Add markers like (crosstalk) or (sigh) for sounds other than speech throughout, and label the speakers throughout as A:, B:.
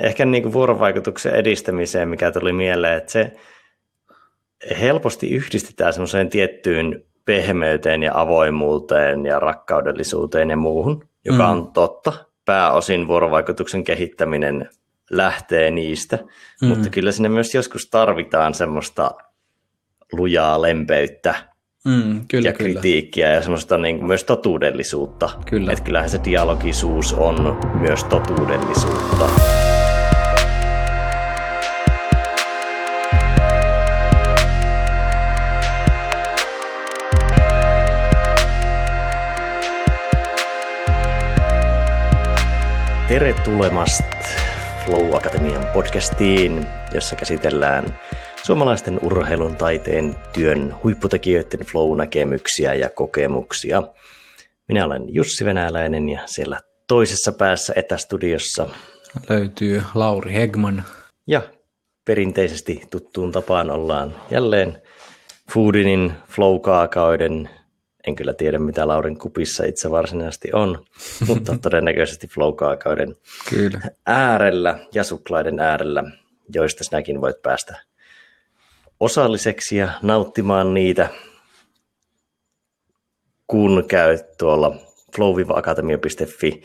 A: Ehkä niin kuin vuorovaikutuksen edistämiseen, mikä tuli mieleen, että se helposti yhdistetään semmoiseen tiettyyn pehmeyteen ja avoimuuteen ja rakkaudellisuuteen ja muuhun, joka mm. on totta. Pääosin vuorovaikutuksen kehittäminen lähtee niistä, mm. mutta kyllä sinne myös joskus tarvitaan semmoista lujaa lempeyttä mm, kyllä, ja kritiikkiä kyllä. ja semmoista niin kuin myös totuudellisuutta. Kyllä. Että kyllähän se dialogisuus on myös totuudellisuutta. Tervetulemasta Flow Akatemian podcastiin, jossa käsitellään suomalaisten urheilun, taiteen, työn huipputekijöiden flow-näkemyksiä ja kokemuksia. Minä olen Jussi Venäläinen ja siellä toisessa päässä etästudiossa
B: löytyy Lauri Hegman.
A: Ja perinteisesti tuttuun tapaan ollaan jälleen Foodinin flow-kaakaoiden en kyllä tiedä, mitä Laurin kupissa itse varsinaisesti on, (laughs) mutta todennäköisesti flow kyllä. äärellä ja suklaiden äärellä, joista sinäkin voit päästä osalliseksi ja nauttimaan niitä, kun käyt tuolla flow-akatemia.fi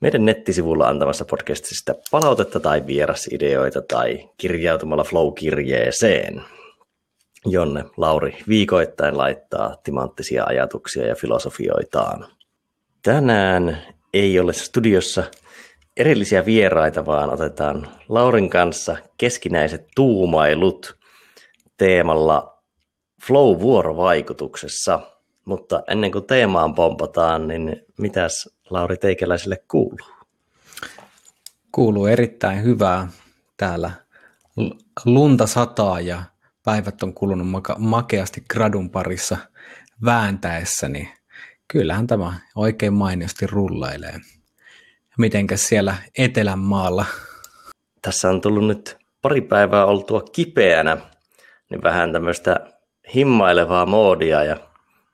A: meidän nettisivulla antamassa podcastista palautetta tai vierasideoita tai kirjautumalla Flow-kirjeeseen jonne Lauri viikoittain laittaa timanttisia ajatuksia ja filosofioitaan. Tänään ei ole studiossa erillisiä vieraita, vaan otetaan Laurin kanssa keskinäiset tuumailut teemalla flow-vuorovaikutuksessa. Mutta ennen kuin teemaan pompataan, niin mitäs Lauri Teikäläiselle kuuluu?
B: Kuuluu erittäin hyvää. Täällä lunta sataa ja päivät on kulunut maka- makeasti gradun parissa vääntäessä, niin kyllähän tämä oikein mainiosti rullailee. Mitenkäs siellä Etelänmaalla?
A: Tässä on tullut nyt pari päivää oltua kipeänä, niin vähän tämmöistä himmailevaa moodia ja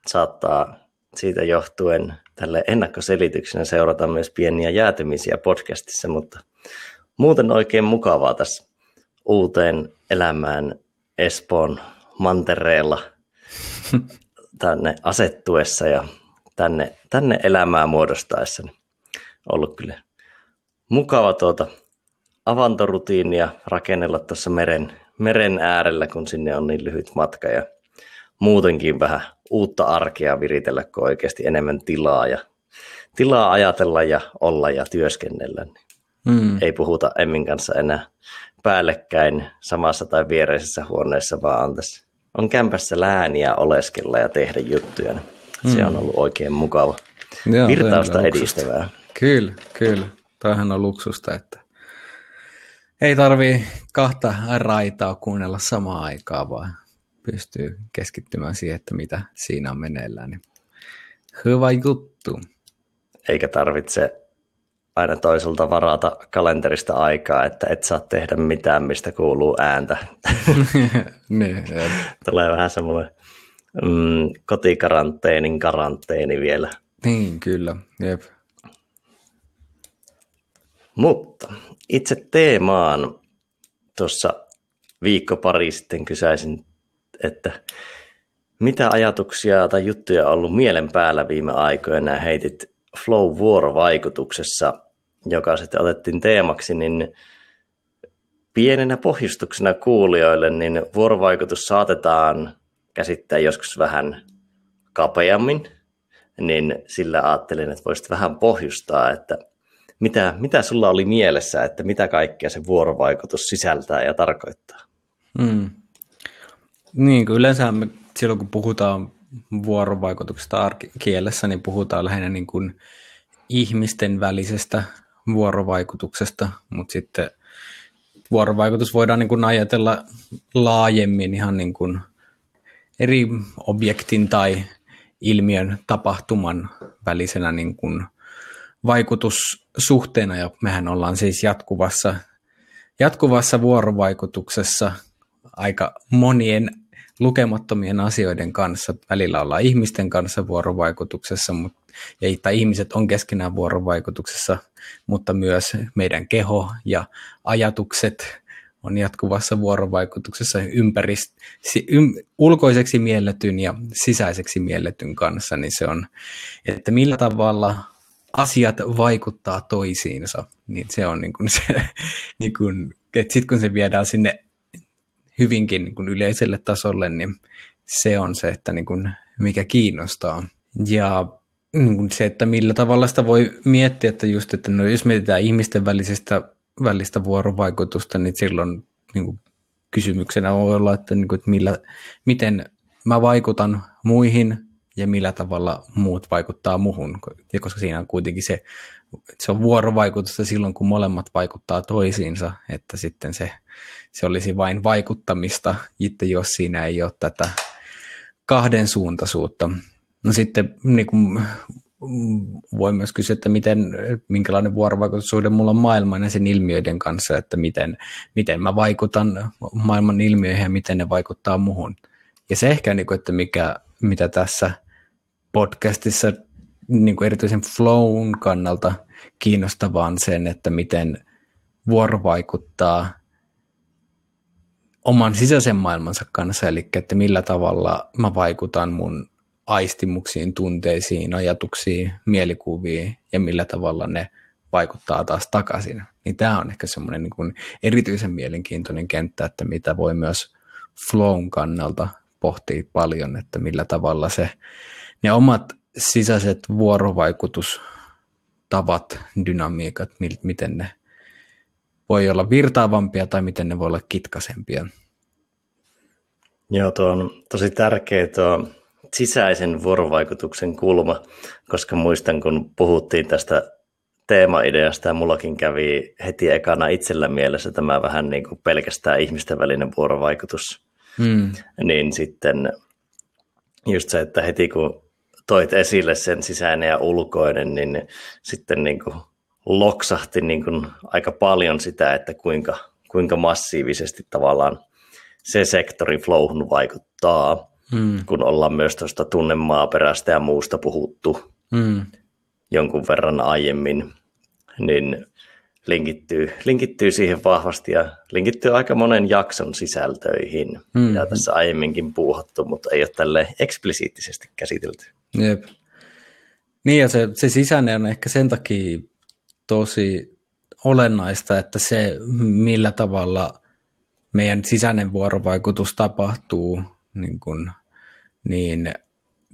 A: saattaa siitä johtuen tälle ennakkoselityksenä seurata myös pieniä jäätymisiä podcastissa, mutta muuten oikein mukavaa tässä uuteen elämään Espoon mantereella (laughs) tänne asettuessa ja tänne, tänne elämää muodostaessa. Ollut kyllä mukava tuota avantorutiinia rakennella tuossa meren, meren äärellä, kun sinne on niin lyhyt matka ja muutenkin vähän uutta arkea viritellä, kun oikeasti enemmän tilaa ja tilaa ajatella ja olla ja työskennellä. Niin mm. Ei puhuta Emmin kanssa enää päällekkäin samassa tai viereisessä huoneessa, vaan on, tässä, on kämpässä lääniä oleskella ja tehdä juttuja. Mm. Se on mm. ollut oikein mukava. Joo, Virtausta edistävää.
B: Kyllä, kyllä. Toihan on luksusta, että ei tarvii kahta raitaa kuunnella samaan aikaan, vaan pystyy keskittymään siihen, että mitä siinä on meneillään. Niin hyvä juttu.
A: Eikä tarvitse aina toiselta varata kalenterista aikaa, että et saa tehdä mitään, mistä kuuluu ääntä. (laughs) niin, (laughs) Tulee vähän semmoinen mm, kotikaranteenin karanteeni vielä.
B: Niin, kyllä. Jep.
A: Mutta itse teemaan tuossa viikko pari sitten kysäisin, että mitä ajatuksia tai juttuja on ollut mielen päällä viime aikoina heitit flow-vuorovaikutuksessa joka sitten otettiin teemaksi, niin pienenä pohjustuksena kuulijoille, niin vuorovaikutus saatetaan käsittää joskus vähän kapeammin, niin sillä ajattelin, että voisit vähän pohjustaa, että mitä, mitä sulla oli mielessä, että mitä kaikkea se vuorovaikutus sisältää ja tarkoittaa? Hmm.
B: Niin, yleensä me, silloin kun puhutaan vuorovaikutuksesta arkikielessä, niin puhutaan lähinnä niin kuin ihmisten välisestä vuorovaikutuksesta, mutta sitten vuorovaikutus voidaan niin kuin ajatella laajemmin ihan niin kuin eri objektin tai ilmiön tapahtuman välisenä niin kuin vaikutussuhteena, ja mehän ollaan siis jatkuvassa, jatkuvassa vuorovaikutuksessa aika monien lukemattomien asioiden kanssa. Välillä ollaan ihmisten kanssa vuorovaikutuksessa, mutta ja että ihmiset on keskenään vuorovaikutuksessa, mutta myös meidän keho ja ajatukset on jatkuvassa vuorovaikutuksessa ympärist- ym, ulkoiseksi mielletyn ja sisäiseksi mielletyn kanssa, niin se on, että millä tavalla asiat vaikuttaa toisiinsa, niin se on niin kuin se, (laughs) niin kuin, että sitten kun se viedään sinne hyvinkin niin kuin yleiselle tasolle, niin se on se, että niin kuin, mikä kiinnostaa. Ja niin se, että millä tavalla sitä voi miettiä, että just, että no jos mietitään ihmisten välisestä, välistä vuorovaikutusta, niin silloin niin kuin kysymyksenä voi olla, että, niin kuin, että millä, miten mä vaikutan muihin ja millä tavalla muut vaikuttaa muhun, ja koska siinä on kuitenkin se, se on vuorovaikutusta silloin, kun molemmat vaikuttaa toisiinsa, että sitten se, se olisi vain vaikuttamista, itse jos siinä ei ole tätä kahden suuntaisuutta. No sitten niin kuin, voi myös kysyä, että miten, minkälainen vuorovaikutussuhde mulla on maailman ja sen ilmiöiden kanssa, että miten, miten mä vaikutan maailman ilmiöihin ja miten ne vaikuttaa muhun. Ja se ehkä, niin kuin, että mikä, mitä tässä podcastissa niin kuin erityisen flown kannalta kiinnostavaa on sen, että miten vuorovaikuttaa oman sisäisen maailmansa kanssa, eli että millä tavalla mä vaikutan mun aistimuksiin, tunteisiin, ajatuksiin, mielikuviin ja millä tavalla ne vaikuttaa taas takaisin. Niin tämä on ehkä semmoinen niin erityisen mielenkiintoinen kenttä, että mitä voi myös flown kannalta pohtia paljon, että millä tavalla se, ne omat sisäiset vuorovaikutustavat, dynamiikat, miten ne voi olla virtaavampia tai miten ne voi olla kitkasempia.
A: Joo, tuo on tosi tärkeä tuo sisäisen vuorovaikutuksen kulma, koska muistan, kun puhuttiin tästä teemaideasta ja mullakin kävi heti ekana itsellä mielessä tämä vähän niin kuin pelkästään ihmisten välinen vuorovaikutus, hmm. niin sitten just se, että heti kun toit esille sen sisäinen ja ulkoinen, niin sitten niin kuin loksahti niin kuin aika paljon sitä, että kuinka, kuinka massiivisesti tavallaan se sektori flowhun vaikuttaa, mm. kun ollaan myös tuosta tunnemaaperästä ja muusta puhuttu mm. jonkun verran aiemmin, niin linkittyy, linkittyy siihen vahvasti ja linkittyy aika monen jakson sisältöihin, mm. mitä tässä aiemminkin puuhattu, mutta ei ole tälle eksplisiittisesti käsitelty.
B: Jep. Niin ja se, se sisäinen on ehkä sen takia tosi olennaista, että se millä tavalla meidän sisäinen vuorovaikutus tapahtuu, niin, kun, niin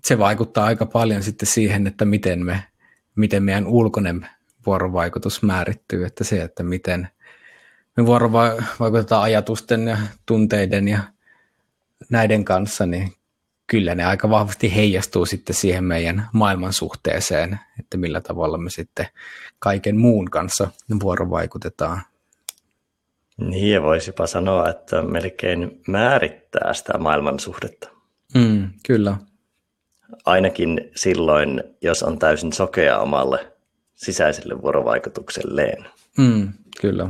B: se vaikuttaa aika paljon sitten siihen, että miten, me, miten meidän ulkoinen vuorovaikutus määrittyy, että se, että miten me vuorovaikutetaan ajatusten ja tunteiden ja näiden kanssa, niin kyllä ne aika vahvasti heijastuu sitten siihen meidän maailman suhteeseen, että millä tavalla me sitten kaiken muun kanssa vuorovaikutetaan.
A: Niin, ja voisipa sanoa, että melkein määrittää sitä maailmansuhdetta.
B: Mm, kyllä.
A: Ainakin silloin, jos on täysin sokea omalle sisäiselle vuorovaikutukselleen.
B: Mm, kyllä.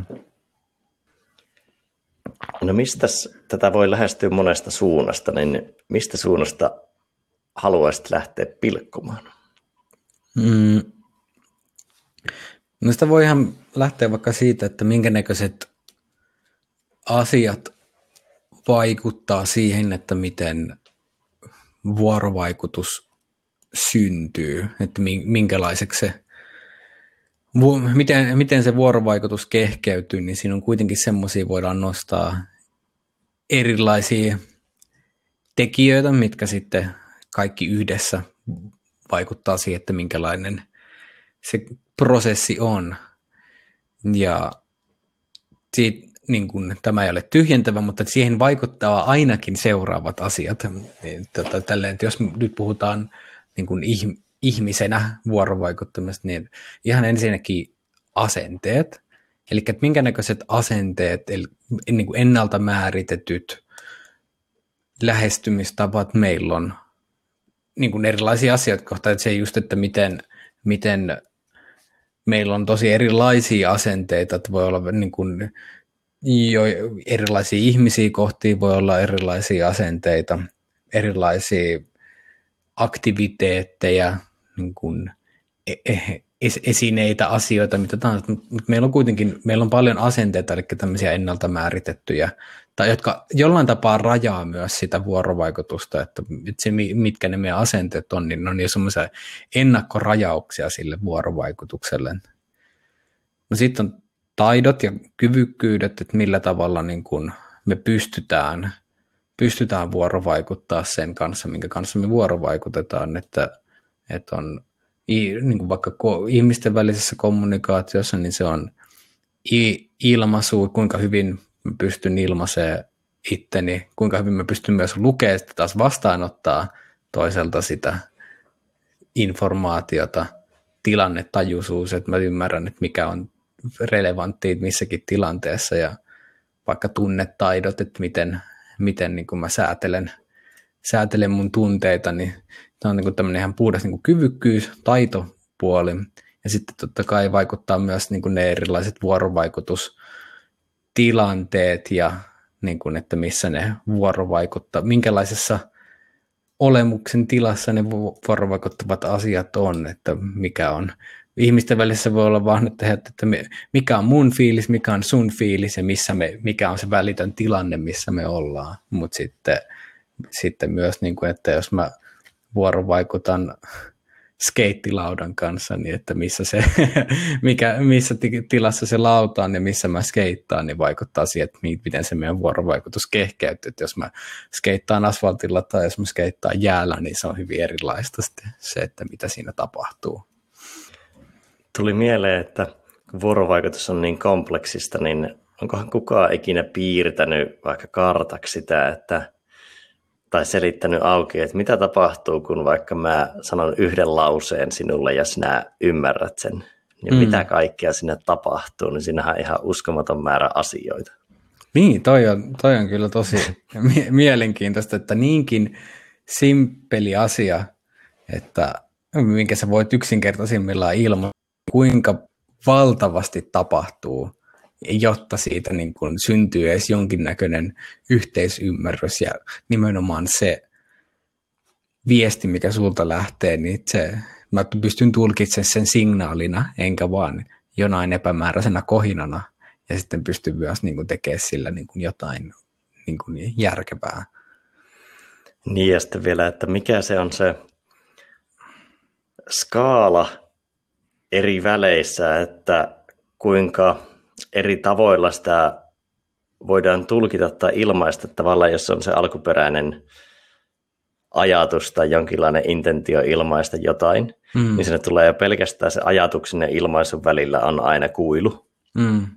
A: No mistä tätä voi lähestyä monesta suunnasta, niin mistä suunnasta haluaisit lähteä pilkkomaan?
B: Mm. No sitä voi ihan lähteä vaikka siitä, että minkä näköiset asiat vaikuttaa siihen, että miten vuorovaikutus syntyy, että minkälaiseksi se, miten, miten se vuorovaikutus kehkeytyy, niin siinä on kuitenkin semmoisia voidaan nostaa erilaisia tekijöitä, mitkä sitten kaikki yhdessä vaikuttaa siihen, että minkälainen se prosessi on. Ja siitä, niin kuin, tämä ei ole tyhjentävä, mutta siihen vaikuttaa ainakin seuraavat asiat. Niin, tota, tälleen, että jos nyt puhutaan niin kuin ihmisenä vuorovaikuttamista, niin ihan ensinnäkin asenteet. Eli että minkä näköiset asenteet, eli niin kuin ennalta määritetyt lähestymistavat meillä on niin kuin erilaisia asioita kohtaan, että se just, että miten, miten meillä on tosi erilaisia asenteita, että voi olla niin kuin jo erilaisia ihmisiä kohti, voi olla erilaisia asenteita, erilaisia aktiviteetteja, niin kuin e, e, esineitä, asioita, mitä tahansa, mutta meillä on kuitenkin, meillä on paljon asenteita, eli tämmöisiä ennalta määritettyjä, tai jotka jollain tapaa rajaa myös sitä vuorovaikutusta, että se, mitkä ne meidän asenteet on, niin ne on jo semmoisia ennakkorajauksia sille vuorovaikutukselle. No sitten on taidot ja kyvykkyydet, että millä tavalla niin kun me pystytään, pystytään vuorovaikuttaa sen kanssa, minkä kanssa me vuorovaikutetaan, että, että on niin kuin vaikka ihmisten välisessä kommunikaatiossa, niin se on ilmaisu, kuinka hyvin mä pystyn ilmaisemaan itteni, kuinka hyvin mä pystyn myös lukemaan sitä taas vastaanottaa toiselta sitä informaatiota, tilannetajuisuus, että mä ymmärrän, että mikä on relevantti missäkin tilanteessa ja vaikka tunnetaidot, että miten, miten niin kuin mä säätelen, säätelen mun tunteita, niin tämä on niin tämmöinen ihan puhdas niin kuin kyvykkyys, taitopuoli. Ja sitten totta kai vaikuttaa myös niin kuin ne erilaiset vuorovaikutustilanteet ja niin kuin, että missä ne vuorovaikuttaa, minkälaisessa olemuksen tilassa ne vuorovaikuttavat asiat on, että mikä on ihmisten välissä voi olla vaan, että, että mikä on mun fiilis, mikä on sun fiilis ja missä me, mikä on se välitön tilanne, missä me ollaan. Mutta sitten, sitten myös, niin kuin, että jos mä vuorovaikutan skeittilaudan kanssa, niin että missä, se, (laughs) mikä, missä tilassa se lauta on ja missä mä skeittaan, niin vaikuttaa siihen, että miten se meidän vuorovaikutus kehkeytyy. Että jos mä skeittaan asfaltilla tai jos mä skeittaan jäällä, niin se on hyvin erilaista se, että mitä siinä tapahtuu.
A: Tuli mieleen, että kun vuorovaikutus on niin kompleksista, niin onkohan kukaan ikinä piirtänyt vaikka kartaksi sitä, että tai selittänyt auki, että mitä tapahtuu, kun vaikka mä sanon yhden lauseen sinulle ja sinä ymmärrät sen, niin mm. mitä kaikkea sinne tapahtuu, niin siinähän on ihan uskomaton määrä asioita.
B: Niin, toi on, toi on kyllä tosi (laughs) mielenkiintoista, että niinkin simppeli asia, että minkä sä voit yksinkertaisimmillaan ilman, kuinka valtavasti tapahtuu jotta siitä niin kuin syntyy edes jonkinnäköinen yhteisymmärrys ja nimenomaan se viesti, mikä sulta lähtee, niin se, mä pystyn tulkitsemaan sen signaalina, enkä vaan jonain epämääräisenä kohinana, ja sitten pystyn myös niin kuin tekemään sillä niin kuin jotain niin kuin järkevää.
A: Niin ja sitten vielä, että mikä se on se skaala eri väleissä, että kuinka eri tavoilla sitä voidaan tulkita tai ilmaista tavallaan, jos on se alkuperäinen ajatus tai jonkinlainen intentio ilmaista jotain, mm. niin sinne tulee jo pelkästään se ajatuksen ja ilmaisun välillä on aina kuilu. Mm.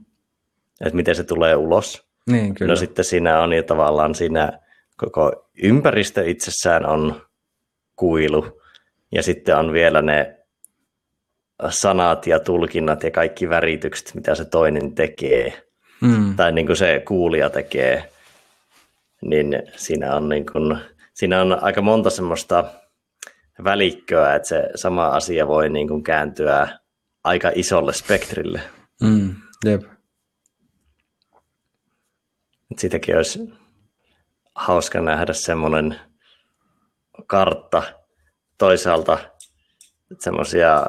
A: Että miten se tulee ulos.
B: Niin, kyllä.
A: No sitten siinä on jo tavallaan siinä koko ympäristö itsessään on kuilu. Ja sitten on vielä ne sanat ja tulkinnat ja kaikki väritykset, mitä se toinen tekee, mm. tai niin kuin se kuulija tekee, niin siinä on, niin kuin, siinä on aika monta semmoista välikköä, että se sama asia voi niin kuin kääntyä aika isolle spektrille.
B: Mm, jep.
A: Sitäkin olisi hauska nähdä semmoinen kartta toisaalta semmoisia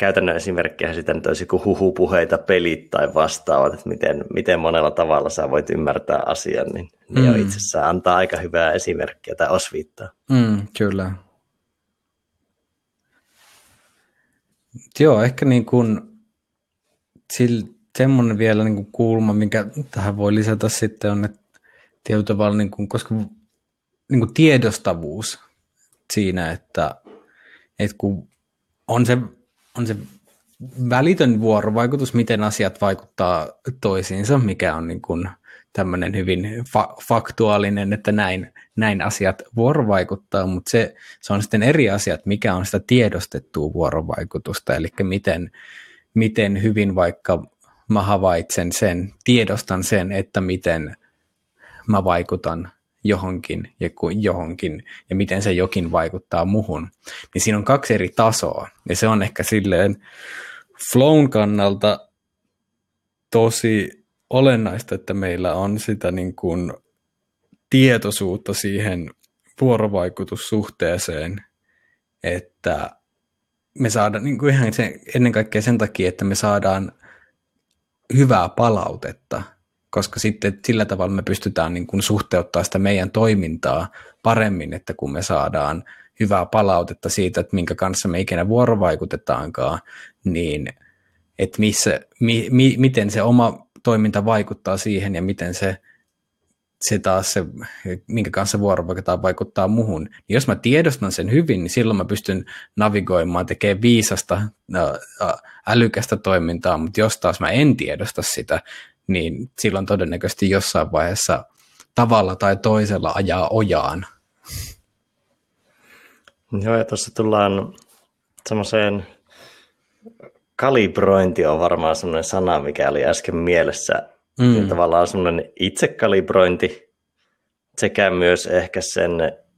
A: käytännön esimerkkejä sitä nyt olisi kuin huhupuheita, pelit tai vastaavat, että miten, miten monella tavalla sä voit ymmärtää asian, niin ne mm. itsessään antaa aika hyvää esimerkkiä tai osviittaa.
B: Mm, kyllä. Joo, ehkä niin kuin, semmoinen vielä niin kuin kulma, minkä tähän voi lisätä sitten on, että tietyllä tavalla, niin kuin, koska niin kuin tiedostavuus siinä, että, että kun on se on se välitön vuorovaikutus, miten asiat vaikuttaa toisiinsa, mikä on niin kuin tämmöinen hyvin fa- faktuaalinen, että näin, näin asiat vuorovaikuttaa, mutta se, se on sitten eri asiat, mikä on sitä tiedostettua vuorovaikutusta, eli miten, miten hyvin vaikka mä havaitsen sen, tiedostan sen, että miten mä vaikutan johonkin ja kuin johonkin ja miten se jokin vaikuttaa muhun, niin siinä on kaksi eri tasoa. Ja se on ehkä silleen flown kannalta tosi olennaista, että meillä on sitä niin kuin tietoisuutta siihen vuorovaikutussuhteeseen, että me saadaan niin kuin ihan se, ennen kaikkea sen takia, että me saadaan hyvää palautetta, koska sitten sillä tavalla me pystytään niin kuin suhteuttaa sitä meidän toimintaa paremmin, että kun me saadaan hyvää palautetta siitä, että minkä kanssa me ikinä vuorovaikutetaankaan, niin että missä, mi, mi, miten se oma toiminta vaikuttaa siihen ja miten se, se taas se, minkä kanssa vuorovaikutetaan, vaikuttaa muhun. Niin jos mä tiedostan sen hyvin, niin silloin mä pystyn navigoimaan, tekemään viisasta, älykästä toimintaa, mutta jos taas mä en tiedosta sitä, niin silloin todennäköisesti jossain vaiheessa tavalla tai toisella ajaa ojaan.
A: Joo, ja tuossa tullaan semmoiseen, kalibrointi on varmaan semmoinen sana, mikä oli äsken mielessä. Mm. Ja tavallaan semmoinen itsekalibrointi sekä myös ehkä sen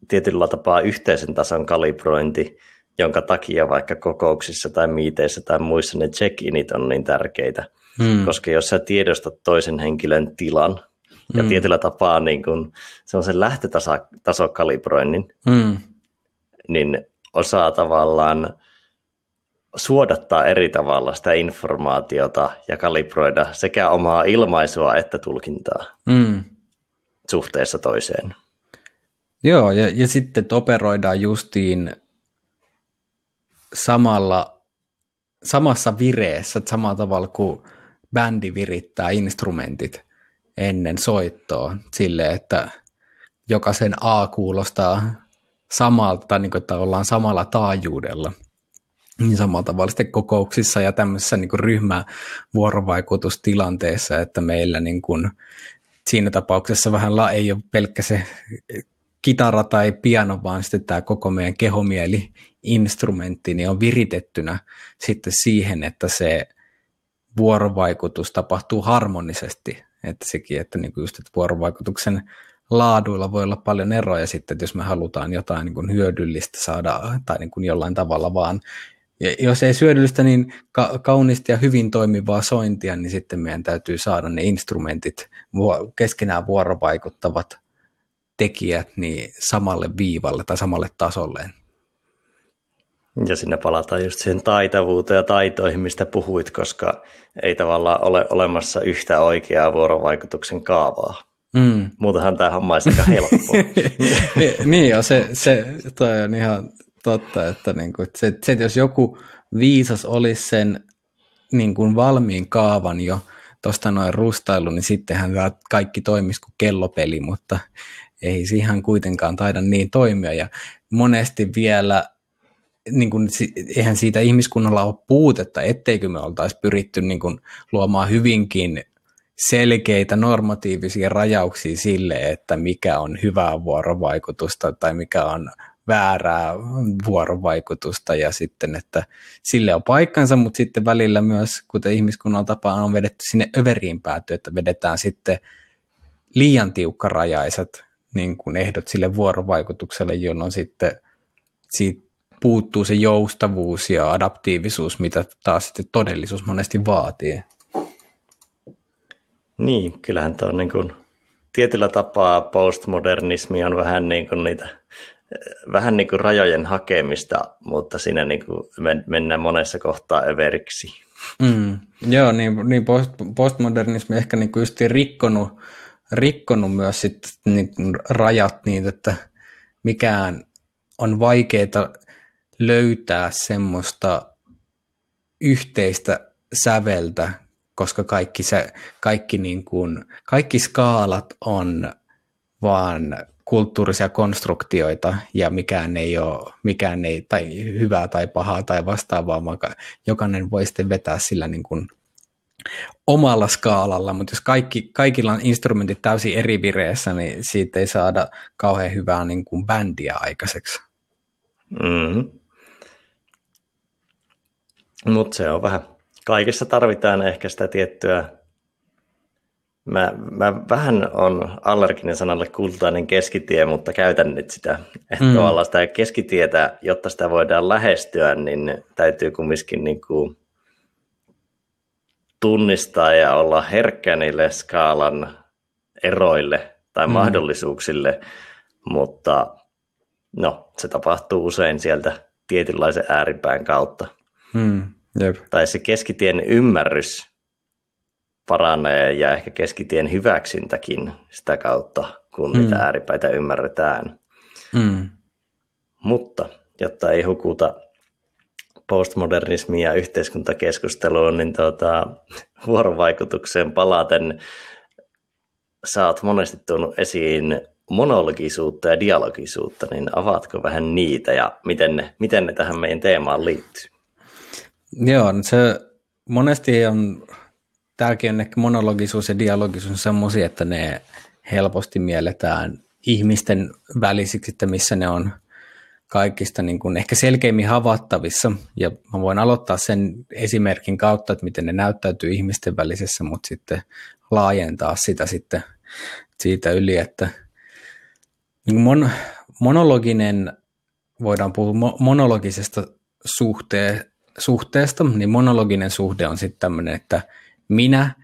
A: tietyllä tapaa yhteisen tason kalibrointi, jonka takia vaikka kokouksissa tai miiteissä tai muissa ne check-init on niin tärkeitä. Mm. Koska jos sä tiedostat toisen henkilön tilan ja mm. tietyllä tapaa niin kun semmoisen lähtötasokalibroinnin, mm niin osaa tavallaan suodattaa eri tavalla sitä informaatiota ja kalibroida sekä omaa ilmaisua että tulkintaa mm. suhteessa toiseen.
B: Joo, ja, ja sitten operoidaan justiin samalla, samassa vireessä, samalla tavalla kuin bändi virittää instrumentit ennen soittoa, sille että jokaisen A kuulostaa samalta, niin kuin, että ollaan samalla taajuudella. Niin samalla tavalla sitten kokouksissa ja tämmöisessä niin ryhmävuorovaikutustilanteessa, että meillä niin kuin, siinä tapauksessa vähän la, ei ole pelkkä se kitara tai piano, vaan sitten tämä koko meidän kehomieli instrumentti niin on viritettynä sitten siihen, että se vuorovaikutus tapahtuu harmonisesti. Että sekin, että niin just, että vuorovaikutuksen laaduilla voi olla paljon eroja sitten, että jos me halutaan jotain niin kuin hyödyllistä saada tai niin kuin jollain tavalla vaan ja jos ei syödyllistä, niin ka- kaunista ja hyvin toimivaa sointia, niin sitten meidän täytyy saada ne instrumentit, keskenään vuorovaikuttavat tekijät niin samalle viivalle tai samalle tasolle.
A: Ja sinne palataan just siihen taitavuuteen ja taitoihin, mistä puhuit, koska ei tavallaan ole olemassa yhtä oikeaa vuorovaikutuksen kaavaa. Mm. Muutenhan tämä homma olisi aika helppo. (laughs)
B: niin jo, se, se toi on ihan totta, että niinku, se, se, että jos joku viisas olisi sen niin kuin valmiin kaavan jo tuosta noin rustailu, niin sittenhän kaikki toimisi kuin kellopeli, mutta ei se ihan kuitenkaan taida niin toimia. Ja monesti vielä, niin kuin, eihän siitä ihmiskunnalla ole puutetta, etteikö me oltaisi pyritty niin kuin, luomaan hyvinkin selkeitä normatiivisia rajauksia sille, että mikä on hyvää vuorovaikutusta tai mikä on väärää vuorovaikutusta ja sitten, että sille on paikkansa, mutta sitten välillä myös, kuten ihmiskunnan tapaan on vedetty sinne överiin pääty, että vedetään sitten liian tiukkarajaiset niin kuin ehdot sille vuorovaikutukselle, jolloin sitten siitä puuttuu se joustavuus ja adaptiivisuus, mitä taas sitten todellisuus monesti vaatii.
A: Niin, kyllähän tuo niin kuin, tietyllä tapaa postmodernismi on vähän niin kuin niitä vähän niin kuin rajojen hakemista, mutta siinä niin kuin mennään monessa kohtaa överiksi.
B: Mm, joo, niin, niin post, postmodernismi ehkä niin kuin rikkonut, rikkonut myös sit niin rajat niin, että mikään on vaikeaa löytää semmoista yhteistä säveltä, koska kaikki, se, kaikki, niin kuin, kaikki skaalat on vaan kulttuurisia konstruktioita ja mikään ei ole mikään ei, tai hyvää tai pahaa tai vastaavaa, vaan jokainen voi sitten vetää sillä niin kuin omalla skaalalla, mutta jos kaikki, kaikilla on instrumentit täysin eri vireessä, niin siitä ei saada kauhean hyvää niin kuin bändiä aikaiseksi.
A: Mm-hmm. Mutta se on vähän kaikessa tarvitaan ehkä sitä tiettyä, mä, mä vähän on allerginen sanalle kultainen keskitie, mutta käytän nyt sitä, että mm. tavallaan sitä keskitietä, jotta sitä voidaan lähestyä, niin täytyy kumminkin niin kuin tunnistaa ja olla herkkä niille skaalan eroille tai mm. mahdollisuuksille, mutta no, se tapahtuu usein sieltä tietynlaisen ääripään kautta.
B: Hmm, jep.
A: Tai se keskitien ymmärrys paranee ja ehkä keskitien hyväksyntäkin sitä kautta, kun mm. mitä ääripäitä ymmärretään.
B: Mm.
A: Mutta jotta ei hukuta postmodernismiin ja yhteiskuntakeskusteluun, niin tuota, vuorovaikutukseen palaten sä oot monesti tuonut esiin monologisuutta ja dialogisuutta, niin avaatko vähän niitä ja miten ne, miten ne tähän meidän teemaan liittyy?
B: Joo, no se monesti on, tämäkin on ehkä monologisuus ja dialogisuus semmoisia, että ne helposti mielletään ihmisten välisiksi, että missä ne on kaikista niin kuin ehkä selkeimmin havattavissa. Ja mä voin aloittaa sen esimerkin kautta, että miten ne näyttäytyy ihmisten välisessä, mutta sitten laajentaa sitä sitten siitä yli, että niin mon, monologinen, voidaan puhua monologisesta suhte, suhteesta, niin monologinen suhde on sitten tämmöinen, että minä,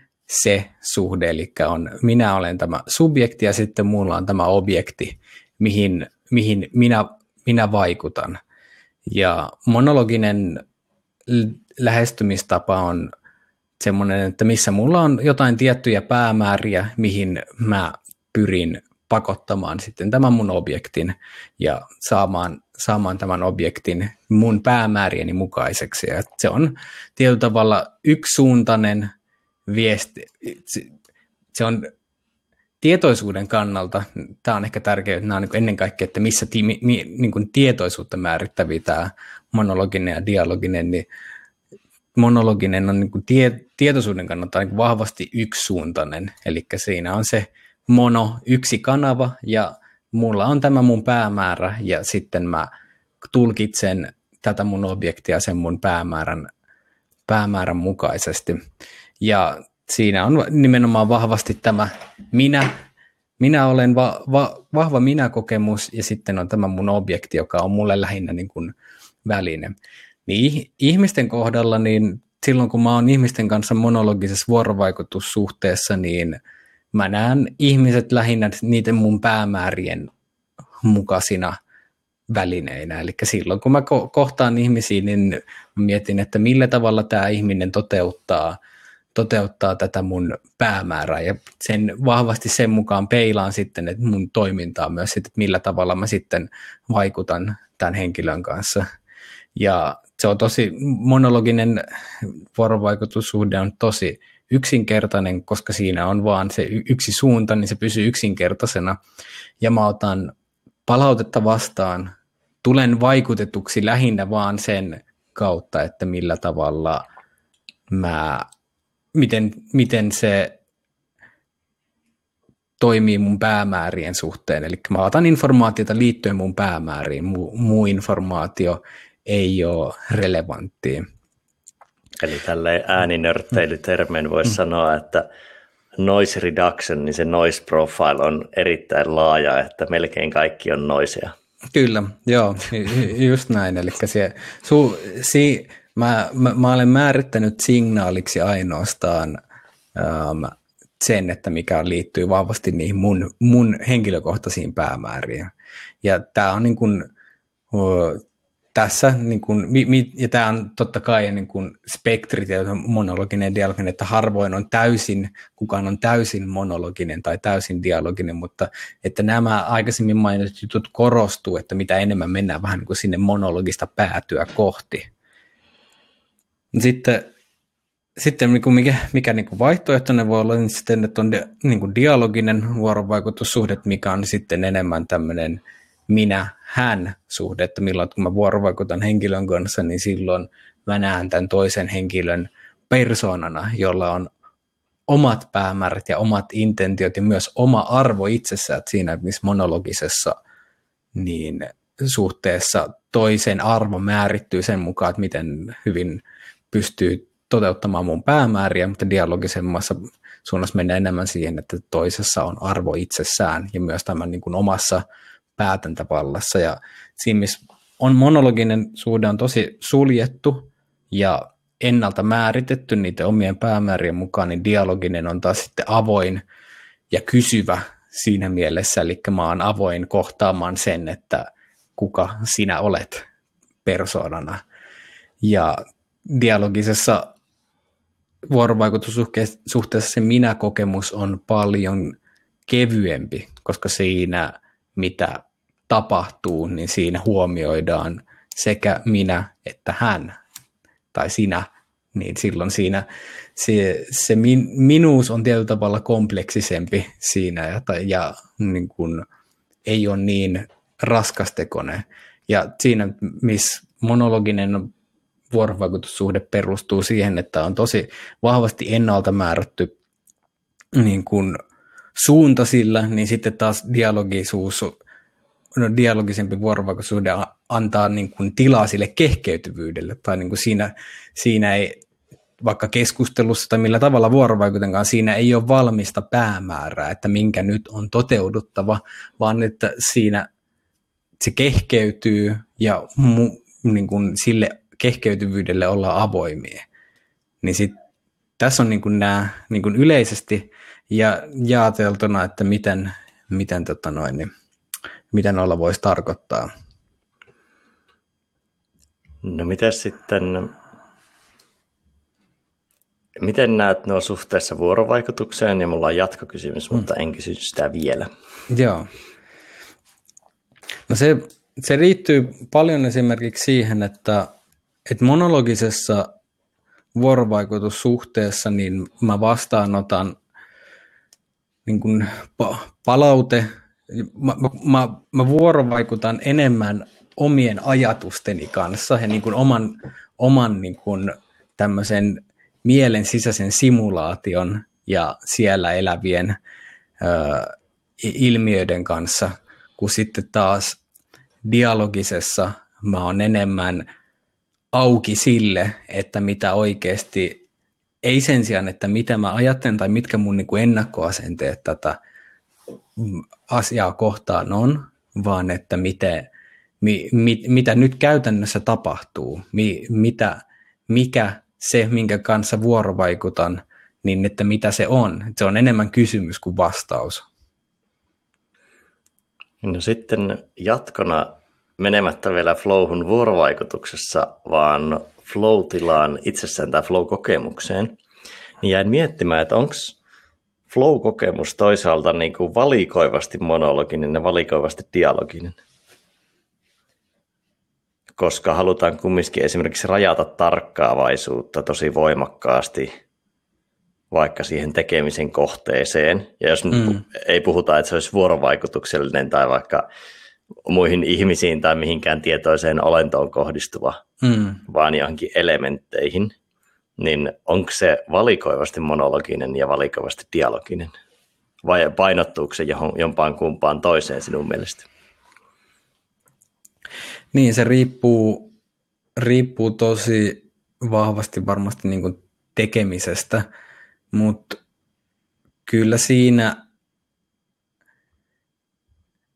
B: se suhde, eli on minä olen tämä subjekti ja sitten mulla on tämä objekti, mihin, mihin minä, minä vaikutan. Ja monologinen lähestymistapa on semmoinen, että missä mulla on jotain tiettyjä päämääriä, mihin mä pyrin pakottamaan sitten tämän mun objektin ja saamaan, saamaan tämän objektin mun päämäärieni mukaiseksi. Ja se on tietyllä tavalla yksisuuntainen viesti. Se on tietoisuuden kannalta, tämä on ehkä tärkeää, että nämä on niin ennen kaikkea, että missä ti, mi, niin kuin tietoisuutta määrittäviä tämä monologinen ja dialoginen, niin monologinen on niin kuin tie, tietoisuuden kannalta niin vahvasti yksisuuntainen, eli siinä on se mono, yksi kanava, ja mulla on tämä mun päämäärä, ja sitten mä tulkitsen tätä mun objektia sen mun päämäärän, päämäärän mukaisesti. Ja siinä on nimenomaan vahvasti tämä minä, minä olen va, va, vahva minä-kokemus, ja sitten on tämä mun objekti, joka on mulle lähinnä niin kuin väline. Niin ihmisten kohdalla, niin silloin kun mä oon ihmisten kanssa monologisessa vuorovaikutussuhteessa, niin mä näen ihmiset lähinnä niiden mun päämäärien mukaisina välineinä. Eli silloin kun mä ko- kohtaan ihmisiä, niin mietin, että millä tavalla tämä ihminen toteuttaa, toteuttaa tätä mun päämäärää ja sen vahvasti sen mukaan peilaan sitten että mun toimintaa myös, että millä tavalla mä sitten vaikutan tämän henkilön kanssa. Ja se on tosi, monologinen vuorovaikutussuhde on tosi yksinkertainen, koska siinä on vaan se yksi suunta, niin se pysyy yksinkertaisena. Ja mä otan palautetta vastaan, tulen vaikutetuksi lähinnä vaan sen kautta, että millä tavalla mä, miten, miten se toimii mun päämäärien suhteen. Eli mä otan informaatiota liittyen mun päämääriin, muu, muu informaatio ei ole relevanttia.
A: Eli tälle ääninörtteilytermein voisi mm. sanoa, että noise reduction, niin se noise profile on erittäin laaja, että melkein kaikki on noisea.
B: Kyllä, joo, just näin. Eli se, su, si, mä, mä, mä olen määrittänyt signaaliksi ainoastaan ähm, sen, että mikä liittyy vahvasti niihin mun, mun henkilökohtaisiin päämääriin. Ja tämä on niin kuin, tässä, niin kuin, ja tämä on totta kai niin kuin spektri, monologinen dialoginen, että harvoin on täysin, kukaan on täysin monologinen tai täysin dialoginen, mutta että nämä aikaisemmin mainitut jutut korostuu, että mitä enemmän mennään vähän niin kuin sinne monologista päätyä kohti. Sitten, sitten niin mikä, mikä niin kuin vaihtoehtoinen voi olla, niin sitten, että on niin kuin dialoginen vuorovaikutussuhde, mikä on sitten enemmän tämmöinen – minä-hän suhde, että milloin kun mä vuorovaikutan henkilön kanssa, niin silloin mä näen tämän toisen henkilön persoonana, jolla on omat päämäärät ja omat intentiot ja myös oma arvo itsessään, että siinä missä monologisessa niin suhteessa toisen arvo määrittyy sen mukaan, että miten hyvin pystyy toteuttamaan mun päämääriä, mutta dialogisemmassa suunnassa mennään enemmän siihen, että toisessa on arvo itsessään ja myös tämän niin kuin omassa päätäntävallassa. Ja siinä, missä on monologinen suhde on tosi suljettu ja ennalta määritetty niiden omien päämäärien mukaan, niin dialoginen on taas sitten avoin ja kysyvä siinä mielessä, eli mä oon avoin kohtaamaan sen, että kuka sinä olet persoonana. Ja dialogisessa vuorovaikutussuhteessa se minä-kokemus on paljon kevyempi, koska siinä, mitä tapahtuu, niin siinä huomioidaan sekä minä että hän tai sinä, niin silloin siinä se, se min, minuus on tietyllä tavalla kompleksisempi siinä ja, tai, ja niin kuin, ei ole niin raskastekoinen. Ja siinä, missä monologinen vuorovaikutussuhde perustuu siihen, että on tosi vahvasti ennalta määrätty niin kuin suunta sillä, niin sitten taas dialogisuus, no dialogisempi vuorovaikutussuhde antaa niin kuin tilaa sille kehkeytyvyydelle, tai niin kuin siinä, siinä ei, vaikka keskustelussa tai millä tavalla vuorovaikutenkaan, siinä ei ole valmista päämäärää, että minkä nyt on toteuduttava, vaan että siinä se kehkeytyy ja mu, niin kuin sille kehkeytyvyydelle olla avoimia. Niin sit, tässä on niin kuin nämä niin kuin yleisesti ja jaateltuna, että miten, miten, tota noin, niin, miten olla voisi tarkoittaa.
A: No miten sitten, miten näet nuo suhteessa vuorovaikutukseen, ja mulla on jatkokysymys, mm. mutta en kysy sitä vielä.
B: Joo. No se, se liittyy paljon esimerkiksi siihen, että että monologisessa vuorovaikutussuhteessa niin mä vastaanotan niin kuin palaute, mä, mä, mä vuorovaikutan enemmän omien ajatusteni kanssa ja niin kuin oman, oman niin kuin tämmöisen mielen sisäisen simulaation ja siellä elävien ö, ilmiöiden kanssa, kun sitten taas dialogisessa mä oon enemmän auki sille, että mitä oikeasti, ei sen sijaan, että mitä mä ajattelen tai mitkä mun niin kuin ennakkoasenteet tätä asiaa kohtaan on, vaan että miten, mi, mi, mitä nyt käytännössä tapahtuu, mi, mitä, mikä se, minkä kanssa vuorovaikutan, niin että mitä se on. Se on enemmän kysymys kuin vastaus.
A: No sitten jatkona menemättä vielä flowhun vuorovaikutuksessa, vaan flow-tilaan itsessään tai flow-kokemukseen, niin jäin miettimään, että onko flow-kokemus toisaalta niin kuin valikoivasti monologinen ja valikoivasti dialoginen. Koska halutaan kumminkin esimerkiksi rajata tarkkaavaisuutta tosi voimakkaasti vaikka siihen tekemisen kohteeseen. Ja jos mm. ei puhuta, että se olisi vuorovaikutuksellinen tai vaikka muihin ihmisiin tai mihinkään tietoiseen olentoon kohdistuva, mm. vaan johonkin elementteihin, niin onko se valikoivasti monologinen ja valikoivasti dialoginen? Vai painottuuko se johon, jompaan kumpaan toiseen sinun mielestä?
B: Niin, se riippuu, riippuu tosi vahvasti varmasti niin kuin tekemisestä, mutta kyllä siinä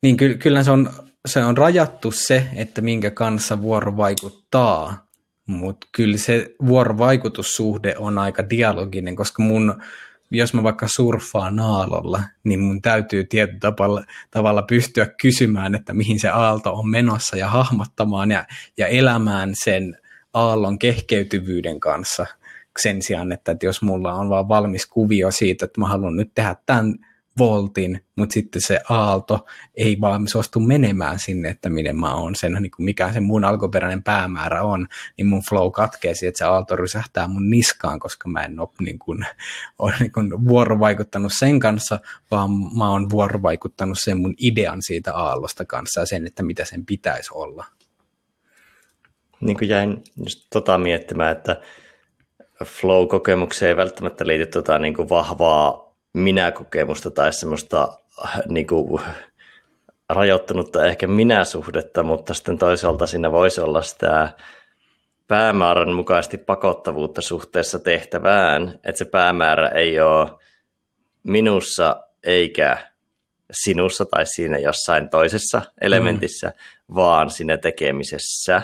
B: niin ky- kyllä se on, se on rajattu se, että minkä kanssa vuoro vaikuttaa, mutta kyllä se vuorovaikutussuhde on aika dialoginen, koska mun, jos mä vaikka surffaan aallolla, niin mun täytyy tietyllä tavalla, tavalla pystyä kysymään, että mihin se aalto on menossa ja hahmottamaan ja, ja elämään sen aallon kehkeytyvyyden kanssa sen sijaan, että, että jos mulla on vaan valmis kuvio siitä, että mä haluan nyt tehdä tämän voltin, mutta sitten se aalto ei vaan suostu menemään sinne, että minne mä oon sen, niin kuin mikä se mun alkuperäinen päämäärä on, niin mun flow katkee että se aalto rysähtää mun niskaan, koska mä en ole, niin kuin, (laughs) ole niin kuin vuorovaikuttanut sen kanssa, vaan mä oon vuorovaikuttanut sen mun idean siitä aallosta kanssa ja sen, että mitä sen pitäisi olla.
A: Niin kuin jäin just tota miettimään, että flow-kokemukseen ei välttämättä liity tota niin kuin vahvaa minä-kokemusta tai semmoista niin kuin, rajoittunutta ehkä minä-suhdetta, mutta sitten toisaalta siinä voisi olla sitä päämäärän mukaisesti pakottavuutta suhteessa tehtävään, että se päämäärä ei ole minussa eikä sinussa tai siinä jossain toisessa elementissä, mm. vaan siinä tekemisessä.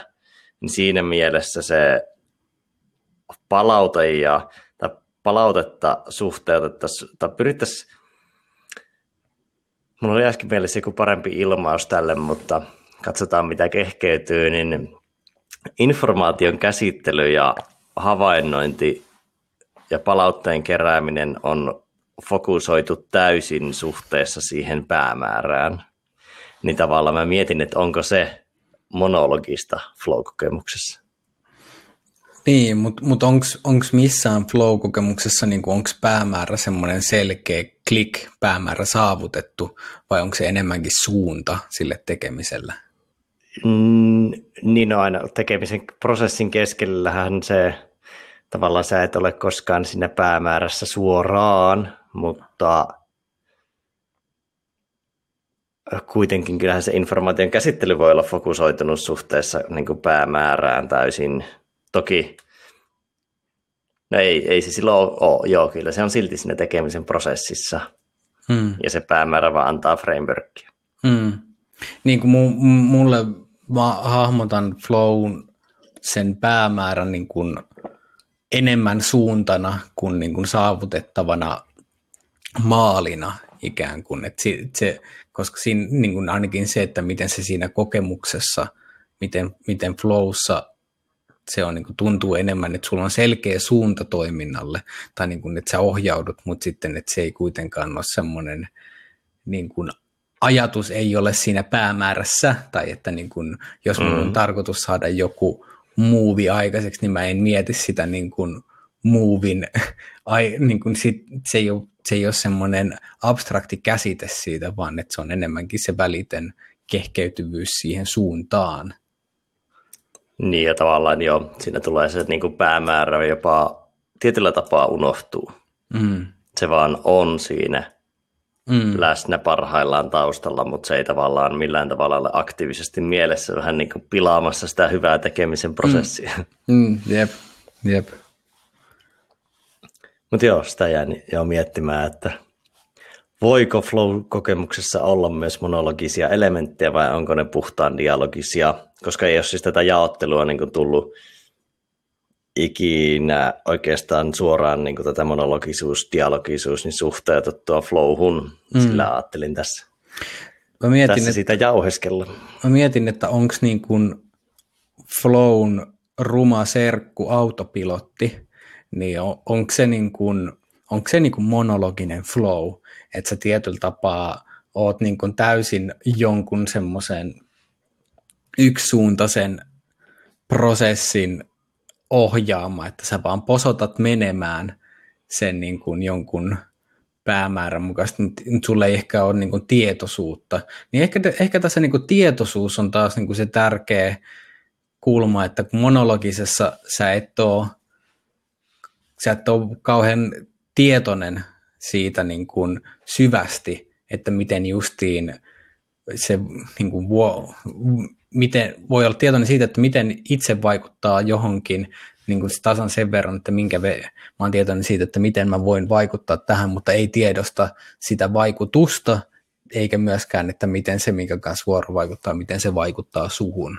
A: Niin siinä mielessä se palaute ja palautetta suhteutettaisiin, tai pyrittäisiin, mulla oli äsken mielessä joku parempi ilmaus tälle, mutta katsotaan mitä kehkeytyy, niin informaation käsittely ja havainnointi ja palautteen kerääminen on fokusoitu täysin suhteessa siihen päämäärään, niin tavallaan mä mietin, että onko se monologista flow-kokemuksessa.
B: Niin, mutta mut, mut onko missään flow-kokemuksessa, niin onko päämäärä semmoinen selkeä klik, päämäärä saavutettu, vai onko se enemmänkin suunta sille tekemiselle?
A: Mm, niin no aina tekemisen prosessin keskellähän se tavallaan sä et ole koskaan siinä päämäärässä suoraan, mutta kuitenkin kyllähän se informaation käsittely voi olla fokusoitunut suhteessa niin päämäärään täysin. Toki, no ei, ei se silloin ole, joo, kyllä se on silti siinä tekemisen prosessissa. Hmm. Ja se päämäärä vaan antaa frameworkia.
B: Hmm. Niin kuin mulle mä hahmotan flown sen päämäärän niin kuin enemmän suuntana kuin, niin kuin saavutettavana maalina ikään kuin. Et se, se, koska siinä, niin kuin ainakin se, että miten se siinä kokemuksessa, miten, miten flowssa se on, niin kuin tuntuu enemmän, että sulla on selkeä suunta toiminnalle, tai niin kuin, että sä ohjaudut, mutta sitten, että se ei kuitenkaan ole semmoinen niin kuin ajatus ei ole siinä päämäärässä, tai että niin kun, jos mm. on tarkoitus saada joku muuvi aikaiseksi, niin mä en mieti sitä niin kuin muuvin, (laughs) ai, niin kuin sit, se, ei ole, se ei ole semmoinen abstrakti käsite siitä, vaan että se on enemmänkin se väliten kehkeytyvyys siihen suuntaan.
A: Niin ja tavallaan jo, siinä tulee se niin kuin päämäärä jopa tietyllä tapaa unohtuu. Mm. Se vaan on siinä mm. läsnä parhaillaan taustalla, mutta se ei tavallaan millään tavalla ole aktiivisesti mielessä vähän niin kuin pilaamassa sitä hyvää tekemisen prosessia.
B: Mm. (laughs) Mm, jep, jep.
A: Mutta joo, sitä jään jo miettimään, että voiko flow-kokemuksessa olla myös monologisia elementtejä vai onko ne puhtaan dialogisia, koska ei ole siis tätä jaottelua niin kuin tullut ikinä oikeastaan suoraan niin tätä monologisuus, dialogisuus niin suhteutettua flowhun, mm. sillä ajattelin tässä, mä mietin, tässä että, sitä jauheskella.
B: Mä mietin, että onko niin kuin flown ruma serkku autopilotti, niin on, onko se, niin kuin, onko se niin kuin monologinen flow, että sä tietyllä tapaa oot niin kuin täysin jonkun semmoisen yksisuuntaisen prosessin ohjaama, että sä vaan posotat menemään sen niin kuin jonkun päämäärän mukaisesti, mutta sulle ei ehkä ole niin kuin tietoisuutta. Niin ehkä, ehkä tässä niin kuin tietoisuus on taas niin kuin se tärkeä kulma, että kun monologisessa sä et ole, sä et ole kauhean tietoinen siitä niin kuin syvästi, että miten justiin se niin kuin, miten, voi olla tietoinen siitä, että miten itse vaikuttaa johonkin niin kuin tasan sen verran, että minkä ve, mä oon tietoinen siitä, että miten mä voin vaikuttaa tähän, mutta ei tiedosta sitä vaikutusta, eikä myöskään, että miten se, minkä kanssa vuoro vaikuttaa, miten se vaikuttaa suhun.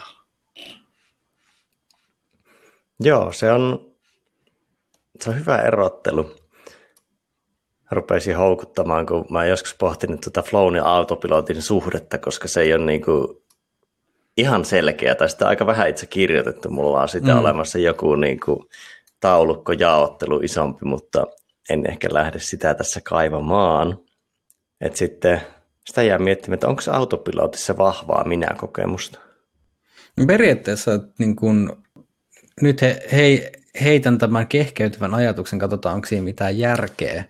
A: Joo, se on, se on hyvä erottelu. Rupeisin houkuttamaan, kun mä joskus pohtinut tuota flown ja autopilotin suhdetta, koska se ei ole niin kuin ihan selkeä, tai sitä aika vähän itse kirjoitettu. Mulla on sitä mm. olemassa joku niin kuin, taulukko jaottelu isompi, mutta en ehkä lähde sitä tässä kaivamaan. Et sitten sitä jää miettimään, että onko se autopilotissa vahvaa minä-kokemusta?
B: Periaatteessa niin kun, nyt he, he, heitän tämän kehkeytyvän ajatuksen, katsotaan onko siinä mitään järkeä,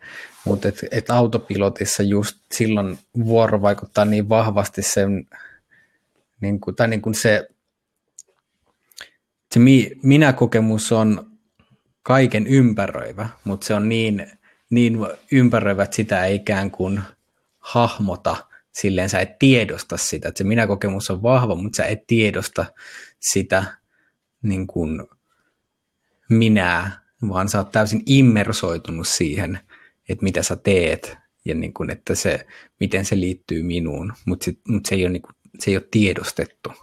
B: mutta et, et autopilotissa just silloin vuoro vaikuttaa niin vahvasti sen niin kuin, tai niin kuin se, se minä-kokemus on kaiken ympäröivä, mutta se on niin, niin ympäröivä, että sitä ei ikään kuin hahmota, silleen sä et tiedosta sitä, että se minä-kokemus on vahva, mutta sä et tiedosta sitä niin kuin minää, vaan sä oot täysin immersoitunut siihen, että mitä sä teet ja niin kuin, että se, miten se liittyy minuun, mutta mut se ei ole niin kuin se ei ole tiedostettu.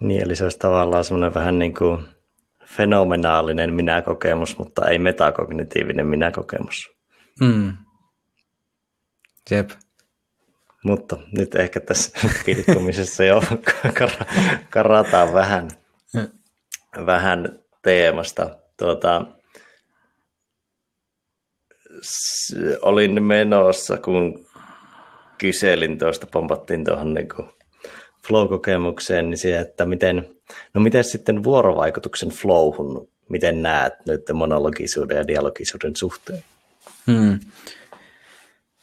A: Niin, eli se olisi tavallaan semmoinen vähän niin kuin fenomenaalinen minäkokemus, mutta ei metakognitiivinen minäkokemus.
B: Mm. Jep.
A: Mutta nyt ehkä tässä (laughs) pilkkomisessa jo (laughs) karataan vähän, vähän teemasta. Tuota, olin menossa, kun kyselin tuosta, pompattiin tuohon niin flow-kokemukseen, niin siihen, että miten, no miten sitten vuorovaikutuksen flowhun, miten näet nyt monologisuuden ja dialogisuuden suhteen? Hmm.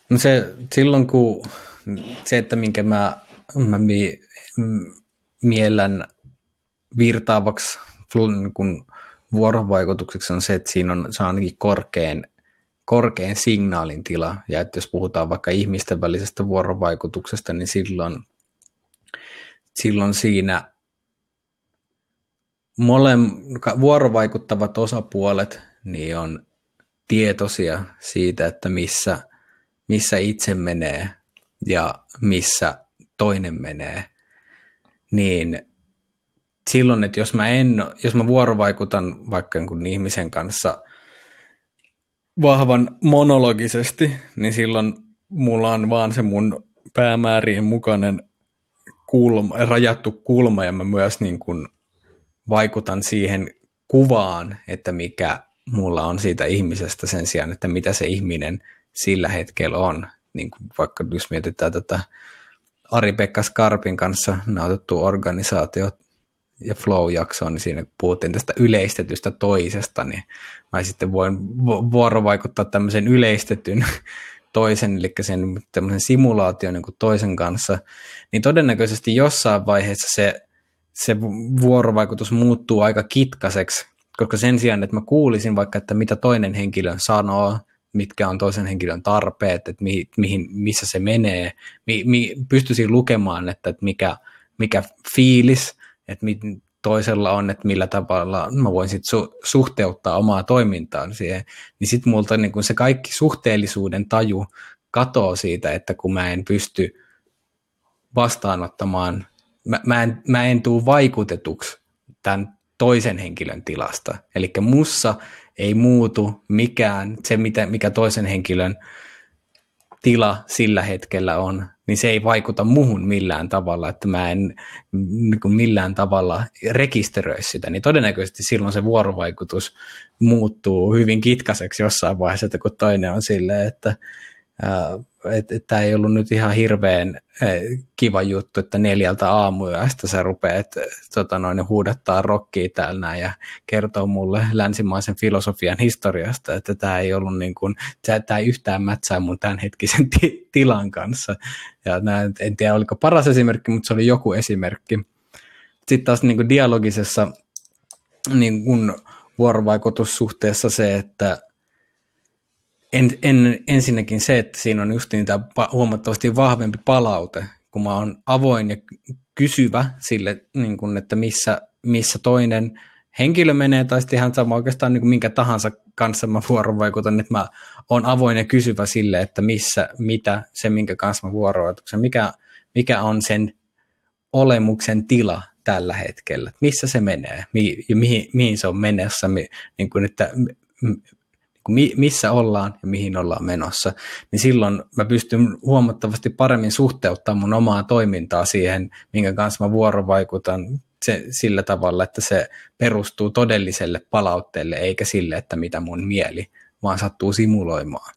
B: No se, silloin kun se, että minkä mä, mä mi, miellän virtaavaksi kun vuorovaikutukseksi on se, että siinä on, se on ainakin korkein, korkein signaalin tila, ja että jos puhutaan vaikka ihmisten välisestä vuorovaikutuksesta, niin silloin, silloin siinä mole, vuorovaikuttavat osapuolet niin on tietoisia siitä, että missä, missä itse menee ja missä toinen menee, niin silloin, että jos mä, en, jos mä vuorovaikutan vaikka jonkun ihmisen kanssa vahvan monologisesti, niin silloin mulla on vaan se mun päämäärien mukainen kulma, rajattu kulma ja mä myös niin kuin vaikutan siihen kuvaan, että mikä mulla on siitä ihmisestä sen sijaan, että mitä se ihminen sillä hetkellä on. Niin kuin vaikka jos mietitään tätä Ari-Pekka Skarpin kanssa nautettu organisaatio ja Flow-jaksoon, niin siinä puhuttiin tästä yleistetystä toisesta, niin mä sitten voin vuorovaikuttaa tämmöisen yleistetyn (laughs) toisen, eli sen tämmöisen simulaation niin kuin toisen kanssa, niin todennäköisesti jossain vaiheessa se, se vuorovaikutus muuttuu aika kitkaseksi, koska sen sijaan, että mä kuulisin vaikka, että mitä toinen henkilö sanoo, mitkä on toisen henkilön tarpeet, että mihin, mihin missä se menee, mi, mi, pystyisin lukemaan, että, että mikä, mikä fiilis, että toisella on, että millä tavalla mä voin sit su- suhteuttaa omaa toimintaan siihen, niin sitten multa niin kun se kaikki suhteellisuuden taju katoo siitä, että kun mä en pysty vastaanottamaan, mä, mä en, mä en tuu vaikutetuksi tämän toisen henkilön tilasta. Eli mussa ei muutu mikään, se mitä, mikä toisen henkilön tila sillä hetkellä on, niin se ei vaikuta muhun millään tavalla, että mä en niin millään tavalla rekisteröi sitä, niin todennäköisesti silloin se vuorovaikutus muuttuu hyvin kitkaseksi jossain vaiheessa, että kun toinen on silleen, että että et, tämä ei ollut nyt ihan hirveän kiva juttu, että neljältä aamuyöstä sä rupeat tota noin, huudattaa rockia täällä ja kertoo mulle länsimaisen filosofian historiasta, että tämä ei ollut niin kuin, tämä ei yhtään mätsää mun tämänhetkisen t- tilan kanssa. Ja nää, en tiedä, oliko paras esimerkki, mutta se oli joku esimerkki. Sitten taas niin kuin dialogisessa niin kuin vuorovaikutussuhteessa se, että en, en, ensinnäkin se, että siinä on just niitä huomattavasti vahvempi palaute, kun mä oon avoin ja kysyvä sille, niin kun, että missä, missä toinen henkilö menee, tai sitten ihan sama oikeastaan niin minkä tahansa kanssa mä vuorovaikutan, että mä oon avoin ja kysyvä sille, että missä, mitä, se minkä kanssa mä vuorovaikutan, mikä, mikä on sen olemuksen tila tällä hetkellä, missä se menee ja mihin, mihin se on menossa, niin kuin, että missä ollaan ja mihin ollaan menossa, niin silloin mä pystyn huomattavasti paremmin suhteuttamaan mun omaa toimintaa siihen, minkä kanssa mä vuorovaikutan se, sillä tavalla, että se perustuu todelliselle palautteelle, eikä sille, että mitä mun mieli vaan sattuu simuloimaan.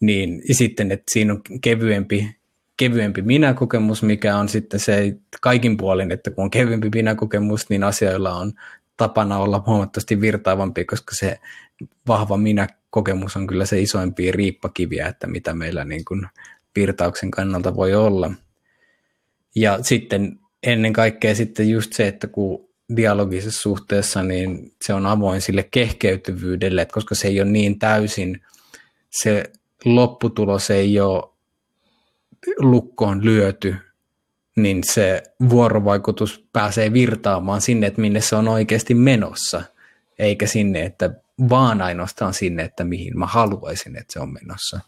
B: Niin, ja sitten, että siinä on kevyempi, kevyempi minäkokemus, mikä on sitten se kaikin puolin, että kun on kevyempi minäkokemus, niin asioilla on tapana olla huomattavasti virtaavampi, koska se vahva minä-kokemus on kyllä se isoimpia riippakiviä, että mitä meillä niin kuin virtauksen kannalta voi olla. Ja sitten ennen kaikkea sitten just se, että kun dialogisessa suhteessa, niin se on avoin sille kehkeytyvyydelle, että koska se ei ole niin täysin, se lopputulos ei ole lukkoon lyöty, niin se vuorovaikutus pääsee virtaamaan sinne, että minne se on oikeasti menossa, eikä sinne, että vaan ainoastaan sinne, että mihin mä haluaisin, että se on menossa.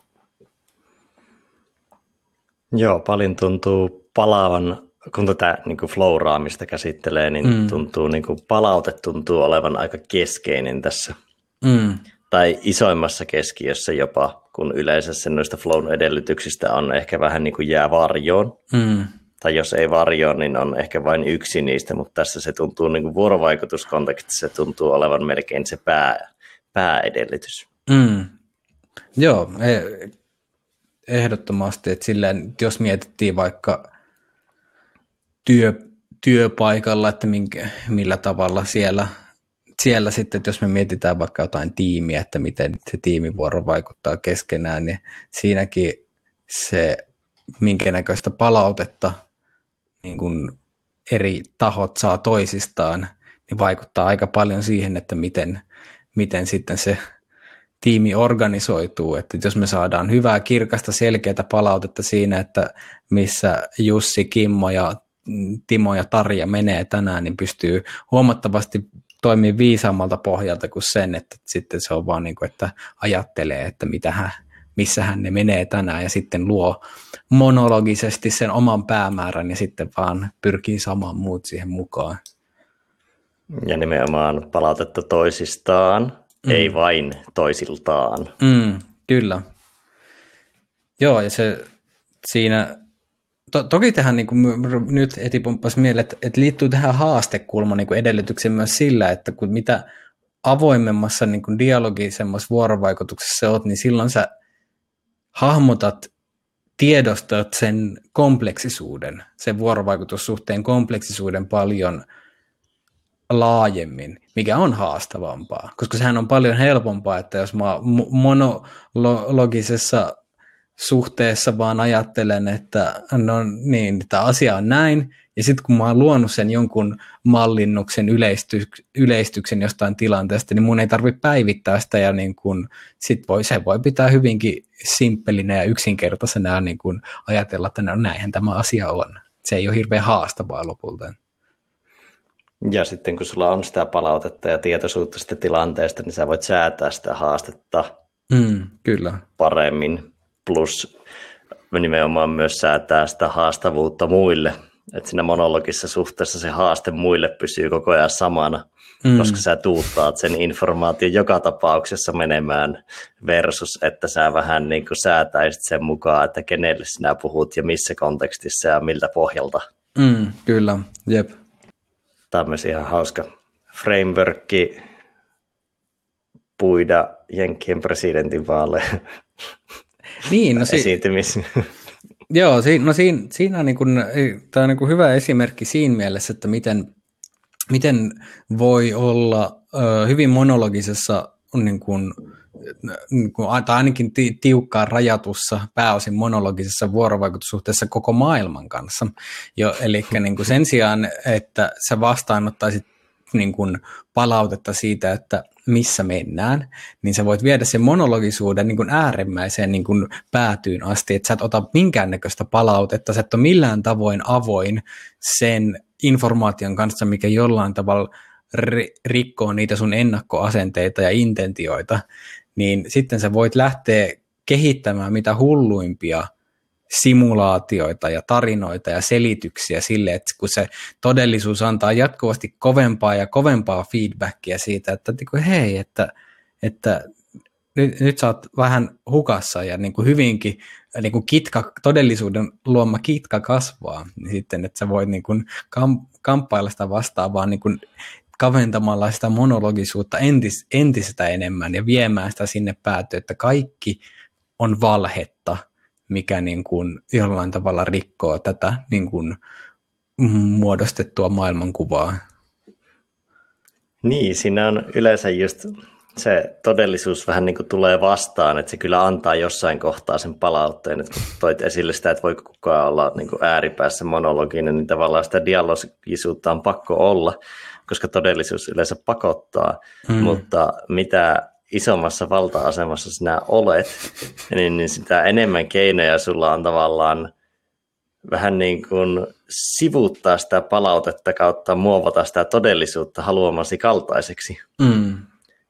A: Joo, paljon tuntuu palaavan, kun tätä niin kuin flow-raamista käsittelee, niin mm. tuntuu, niin kuin palaute tuntuu olevan aika keskeinen tässä, mm. tai isoimmassa keskiössä jopa, kun yleensä noista flown edellytyksistä on ehkä vähän niin kuin jää varjoon.
B: Mm.
A: Tai jos ei varjoon, niin on ehkä vain yksi niistä, mutta tässä se tuntuu niin kuin vuorovaikutuskontekstissa se tuntuu olevan melkein se pää, pääedellytys.
B: Mm. Joo, e- ehdottomasti, että silleen, jos mietittiin vaikka työ, työpaikalla, että minkä, millä tavalla siellä, siellä sitten, että jos me mietitään vaikka jotain tiimiä, että miten se tiimivuoro vaikuttaa keskenään, niin siinäkin se, minkä näköistä palautetta niin kun eri tahot saa toisistaan, niin vaikuttaa aika paljon siihen, että miten, miten sitten se tiimi organisoituu, että jos me saadaan hyvää, kirkasta, selkeää palautetta siinä, että missä Jussi, Kimmo ja Timo ja Tarja menee tänään, niin pystyy huomattavasti toimii viisaammalta pohjalta kuin sen, että sitten se on vaan niin kuin, että ajattelee, että mitä hän, missähän ne menee tänään ja sitten luo monologisesti sen oman päämäärän ja sitten vaan pyrkii saamaan muut siihen mukaan.
A: Ja nimenomaan palautetta toisistaan, mm. ei vain toisiltaan.
B: Mm, kyllä. Joo, ja se siinä to, toki tähän niin kuin, nyt etipumppasi mieleen, että, että liittyy tähän haastekulman niin edellytykseen myös sillä, että kun mitä avoimemmassa niin kuin dialogisemmassa vuorovaikutuksessa olet, niin silloin sä hahmotat, tiedostat sen kompleksisuuden, sen vuorovaikutussuhteen kompleksisuuden paljon laajemmin, mikä on haastavampaa, koska sehän on paljon helpompaa, että jos mä monologisessa suhteessa vaan ajattelen, että no niin, tämä asia on näin, ja sitten kun mä oon luonut sen jonkun mallinnuksen, yleistyk- yleistyksen jostain tilanteesta, niin mun ei tarvitse päivittää sitä, ja niin kun, sit voi, se voi pitää hyvinkin simppelinä ja yksinkertaisena niin kun ajatella, että no näinhän tämä asia on. Se ei ole hirveän haastavaa lopulta.
A: Ja sitten kun sulla on sitä palautetta ja tietoisuutta sitä tilanteesta, niin sä voit säätää sitä haastetta
B: mm, kyllä.
A: paremmin plus nimenomaan myös säätää sitä haastavuutta muille. Että siinä monologissa suhteessa se haaste muille pysyy koko ajan samana, mm. koska sä tuuttaat sen informaation joka tapauksessa menemään versus, että sä vähän niin kuin säätäisit sen mukaan, että kenelle sinä puhut ja missä kontekstissa ja miltä pohjalta.
B: Mm, kyllä, jep.
A: Tämmöisiä ihan hauska frameworkki puida Jenkkien presidentinvaaleja.
B: Niin, no si- Joo, si- no siinä, siinä on, niin kuin, tämä on niin kuin hyvä esimerkki siinä mielessä, että miten, miten voi olla ö, hyvin monologisessa niin niin kuin, tai ainakin ti- tiukkaan rajatussa, pääosin monologisessa vuorovaikutussuhteessa koko maailman kanssa. Jo, eli niin kuin sen sijaan, että sä vastaanottaisit niin kuin palautetta siitä, että missä mennään, niin sä voit viedä sen monologisuuden niin kuin äärimmäiseen niin kuin päätyyn asti, että sä et ota minkäännäköistä palautetta, sä et ole millään tavoin avoin sen informaation kanssa, mikä jollain tavalla ri- rikkoo niitä sun ennakkoasenteita ja intentioita, niin sitten sä voit lähteä kehittämään mitä hulluimpia simulaatioita ja tarinoita ja selityksiä sille, että kun se todellisuus antaa jatkuvasti kovempaa ja kovempaa feedbackia siitä, että niin hei, että, että nyt, nyt sä oot vähän hukassa ja niin kuin hyvinkin niin kuin kitka, todellisuuden luoma kitka kasvaa, niin sitten, että sä voit niin kuin kam, kamppailla sitä vastaan vaan niin kuin kaventamalla sitä monologisuutta entis, entistä enemmän ja viemään sitä sinne päätyyn, että kaikki on valhetta – mikä niin kuin jollain tavalla rikkoo tätä niin kuin muodostettua maailmankuvaa.
A: Niin, siinä on yleensä just se todellisuus vähän niin kuin tulee vastaan, että se kyllä antaa jossain kohtaa sen palautteen, että kun toit esille sitä, että voiko kukaan olla niin kuin ääripäässä monologinen, niin tavallaan sitä dialogisuutta on pakko olla, koska todellisuus yleensä pakottaa, mm. mutta mitä isommassa valta-asemassa sinä olet, niin, niin sitä enemmän keinoja sulla on tavallaan vähän niin kuin sivuttaa sitä palautetta kautta muovata sitä todellisuutta haluamasi kaltaiseksi.
B: Mm.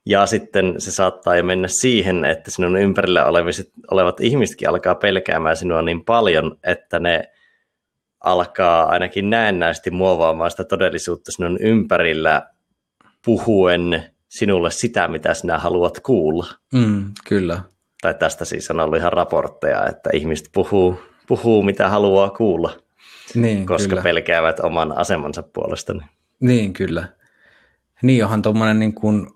A: Ja sitten se saattaa jo mennä siihen, että sinun ympärillä olevat ihmisetkin alkaa pelkäämään sinua niin paljon, että ne alkaa ainakin näennäisesti muovaamaan sitä todellisuutta sinun ympärillä puhuen sinulle sitä, mitä sinä haluat kuulla.
B: Mm, kyllä.
A: Tai tästä siis on ollut ihan raportteja, että ihmiset puhuu, puhuu mitä haluaa kuulla,
B: Niin,
A: koska
B: kyllä.
A: pelkäävät oman asemansa puolesta.
B: Niin, kyllä. Niin onhan tuommoinen niin kuin,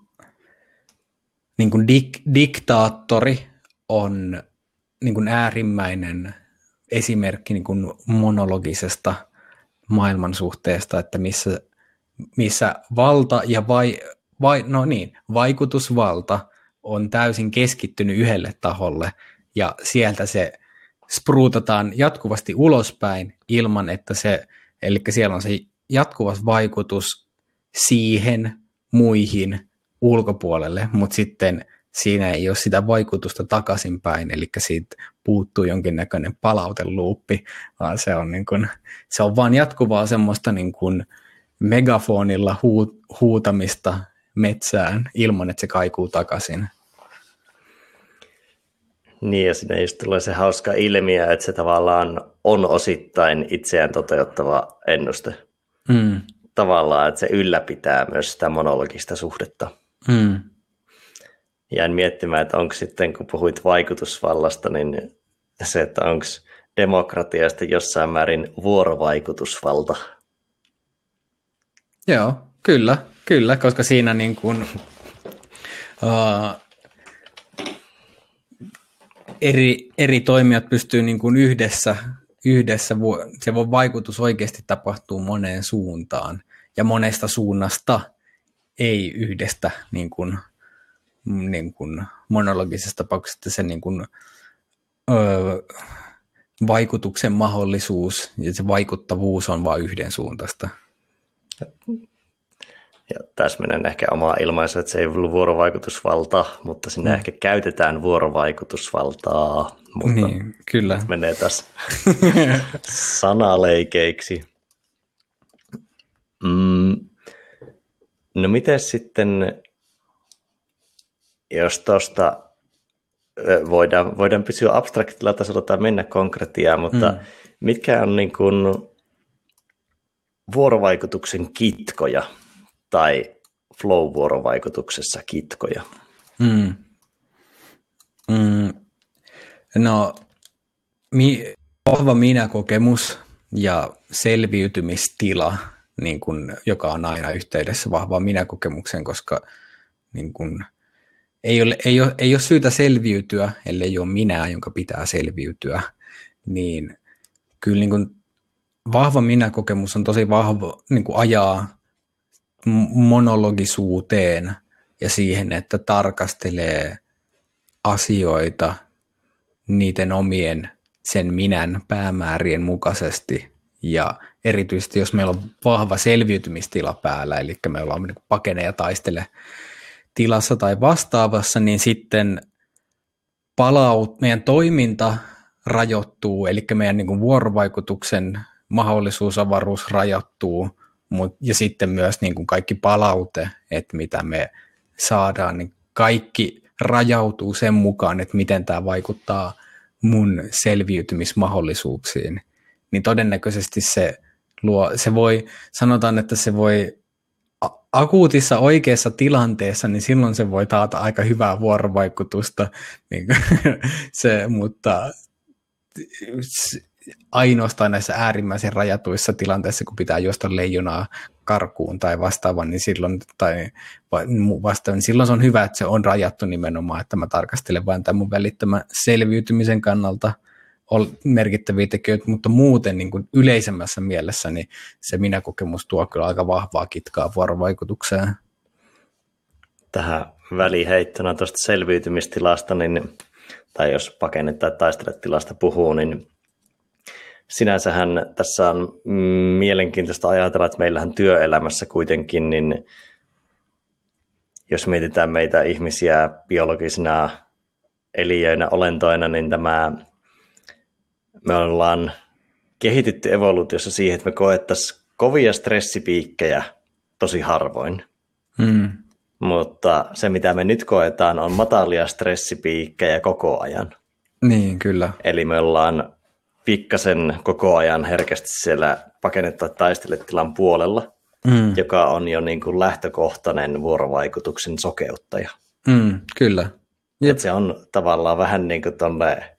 B: niin kuin dik, diktaattori on niin kuin äärimmäinen esimerkki niin kuin monologisesta maailmansuhteesta, että missä, missä valta ja vai, vai, no niin, vaikutusvalta on täysin keskittynyt yhdelle taholle ja sieltä se spruutataan jatkuvasti ulospäin ilman, että se, eli siellä on se jatkuva vaikutus siihen, muihin, ulkopuolelle, mutta sitten siinä ei ole sitä vaikutusta takaisinpäin, eli siitä puuttuu jonkinnäköinen palauteluuppi, vaan se on, niin kuin, se on vaan jatkuvaa semmoista niin kuin megafonilla huu, huutamista metsään ilman, että se kaikuu takaisin.
A: Niin, ja sinne just tulee se hauska ilmiö, että se tavallaan on osittain itseään toteuttava ennuste.
B: Mm.
A: Tavallaan, että se ylläpitää myös sitä monologista suhdetta.
B: Mm.
A: Jäin miettimään, että onko sitten, kun puhuit vaikutusvallasta, niin se, että onko demokratiasta jossain määrin vuorovaikutusvalta.
B: Joo, kyllä, kyllä, koska siinä niin kuin, uh, eri, eri toimijat pystyy niin kuin yhdessä, yhdessä, se voi vaikutus oikeasti tapahtuu moneen suuntaan ja monesta suunnasta, ei yhdestä niin kuin, niin kuin monologisesta tapauksesta se niin kuin, öö, vaikutuksen mahdollisuus ja se vaikuttavuus on vain yhden suuntaista.
A: Ja täsmenen ehkä oma ilmaisu, että se ei ollut vuorovaikutusvalta, mutta sinne mm. ehkä käytetään vuorovaikutusvaltaa. Mutta
B: niin, kyllä.
A: menee tässä (laughs) sanaleikeiksi. Mm. No miten sitten, jos tuosta voidaan, voidaan pysyä abstraktilla tasolla tai mennä konkretiaan, mutta mm. mitkä on niin kuin vuorovaikutuksen kitkoja tai flow-vuorovaikutuksessa kitkoja?
B: Mm. Mm. No, mi- vahva minäkokemus ja selviytymistila, niin kun, joka on aina yhteydessä vahvaan minäkokemukseen, koska niin kun, ei, ole, ei, ole, ei ole syytä selviytyä, ellei ole minä, jonka pitää selviytyä, niin kyllä niin kun, vahva minäkokemus on tosi vahva, niin kuin ajaa monologisuuteen ja siihen, että tarkastelee asioita niiden omien sen minän päämäärien mukaisesti. Ja erityisesti jos meillä on vahva selviytymistila päällä, eli me ollaan niin pakene ja taistele tilassa tai vastaavassa, niin sitten palaut, meidän toiminta rajoittuu, eli meidän niin kuin vuorovaikutuksen mahdollisuus, avaruus rajoittuu, mut, ja sitten myös niin kuin kaikki palaute, että mitä me saadaan, niin kaikki rajautuu sen mukaan, että miten tämä vaikuttaa mun selviytymismahdollisuuksiin. Niin todennäköisesti se luo, se voi, sanotaan, että se voi akuutissa oikeassa tilanteessa, niin silloin se voi taata aika hyvää vuorovaikutusta, niin (laughs) se, mutta ainoastaan näissä äärimmäisen rajatuissa tilanteissa, kun pitää juosta leijonaa karkuun tai vastaavan, niin silloin, tai vastaavan, niin silloin se on hyvä, että se on rajattu nimenomaan, että mä tarkastelen vain tämän mun välittömän selviytymisen kannalta merkittäviä tekijöitä, mutta muuten niin kuin yleisemmässä mielessä niin se minäkokemus tuo kyllä aika vahvaa kitkaa vuorovaikutukseen.
A: Tähän väliheittona tuosta selviytymistilasta, niin, tai jos pakenne tai taistelet puhuu, niin sinänsähän tässä on mielenkiintoista ajatella, että meillähän työelämässä kuitenkin, niin jos mietitään meitä ihmisiä biologisina eliöinä, olentoina, niin tämä, me ollaan kehitytty evoluutiossa siihen, että me koettaisiin kovia stressipiikkejä tosi harvoin.
B: Hmm.
A: Mutta se, mitä me nyt koetaan, on matalia stressipiikkejä koko ajan.
B: Niin, kyllä.
A: Eli me ollaan pikkasen koko ajan herkästi siellä pakenne- tai taisteletilan puolella. mm. joka on jo niin kuin lähtökohtainen vuorovaikutuksen sokeuttaja.
B: Mm, kyllä.
A: Et se on tavallaan vähän niin kuin tonne,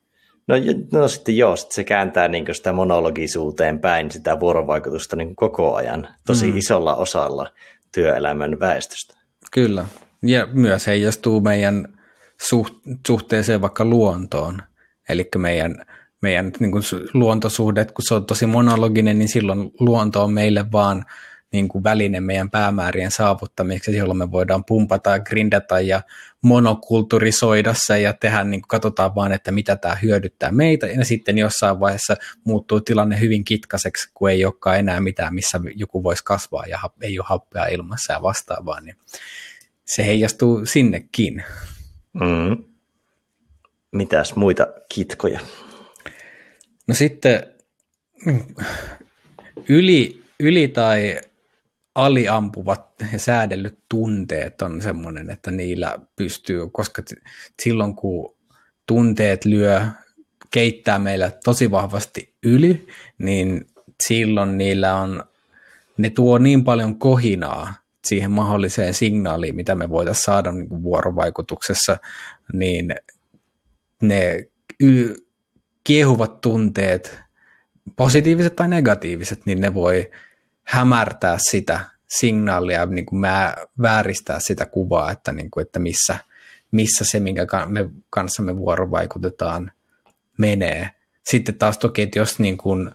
A: no, no sitten joo, sit se kääntää niin sitä monologisuuteen päin sitä vuorovaikutusta niin koko ajan tosi mm. isolla osalla työelämän väestöstä.
B: Kyllä, ja myös heijastuu meidän suhteeseen vaikka luontoon, eli meidän, meidän niin kuin luontosuhde, kun se on tosi monologinen, niin silloin luonto on meille vaan niin kuin väline meidän päämäärien saavuttamiseksi, jolloin me voidaan pumpata grindata ja monokulturisoida se ja tehdä, niin kuin katsotaan vaan, että mitä tämä hyödyttää meitä, ja sitten jossain vaiheessa muuttuu tilanne hyvin kitkaseksi, kun ei olekaan enää mitään, missä joku voisi kasvaa ja ei ole happea ilmassa ja vastaavaa, niin se heijastuu sinnekin.
A: Mm. Mitäs muita kitkoja?
B: No sitten mm, yli, yli tai aliampuvat ja säädellyt tunteet on semmoinen, että niillä pystyy, koska silloin kun tunteet lyö, keittää meillä tosi vahvasti yli, niin silloin niillä on, ne tuo niin paljon kohinaa siihen mahdolliseen signaaliin, mitä me voitaisiin saada niin kuin vuorovaikutuksessa, niin ne y- kiehuvat tunteet, positiiviset tai negatiiviset, niin ne voi hämärtää sitä signaalia, niin kuin mä vääristää sitä kuvaa, että, niin kuin, että missä, missä se, minkä me kanssa me vuorovaikutetaan, menee. Sitten taas toki, että jos niin kuin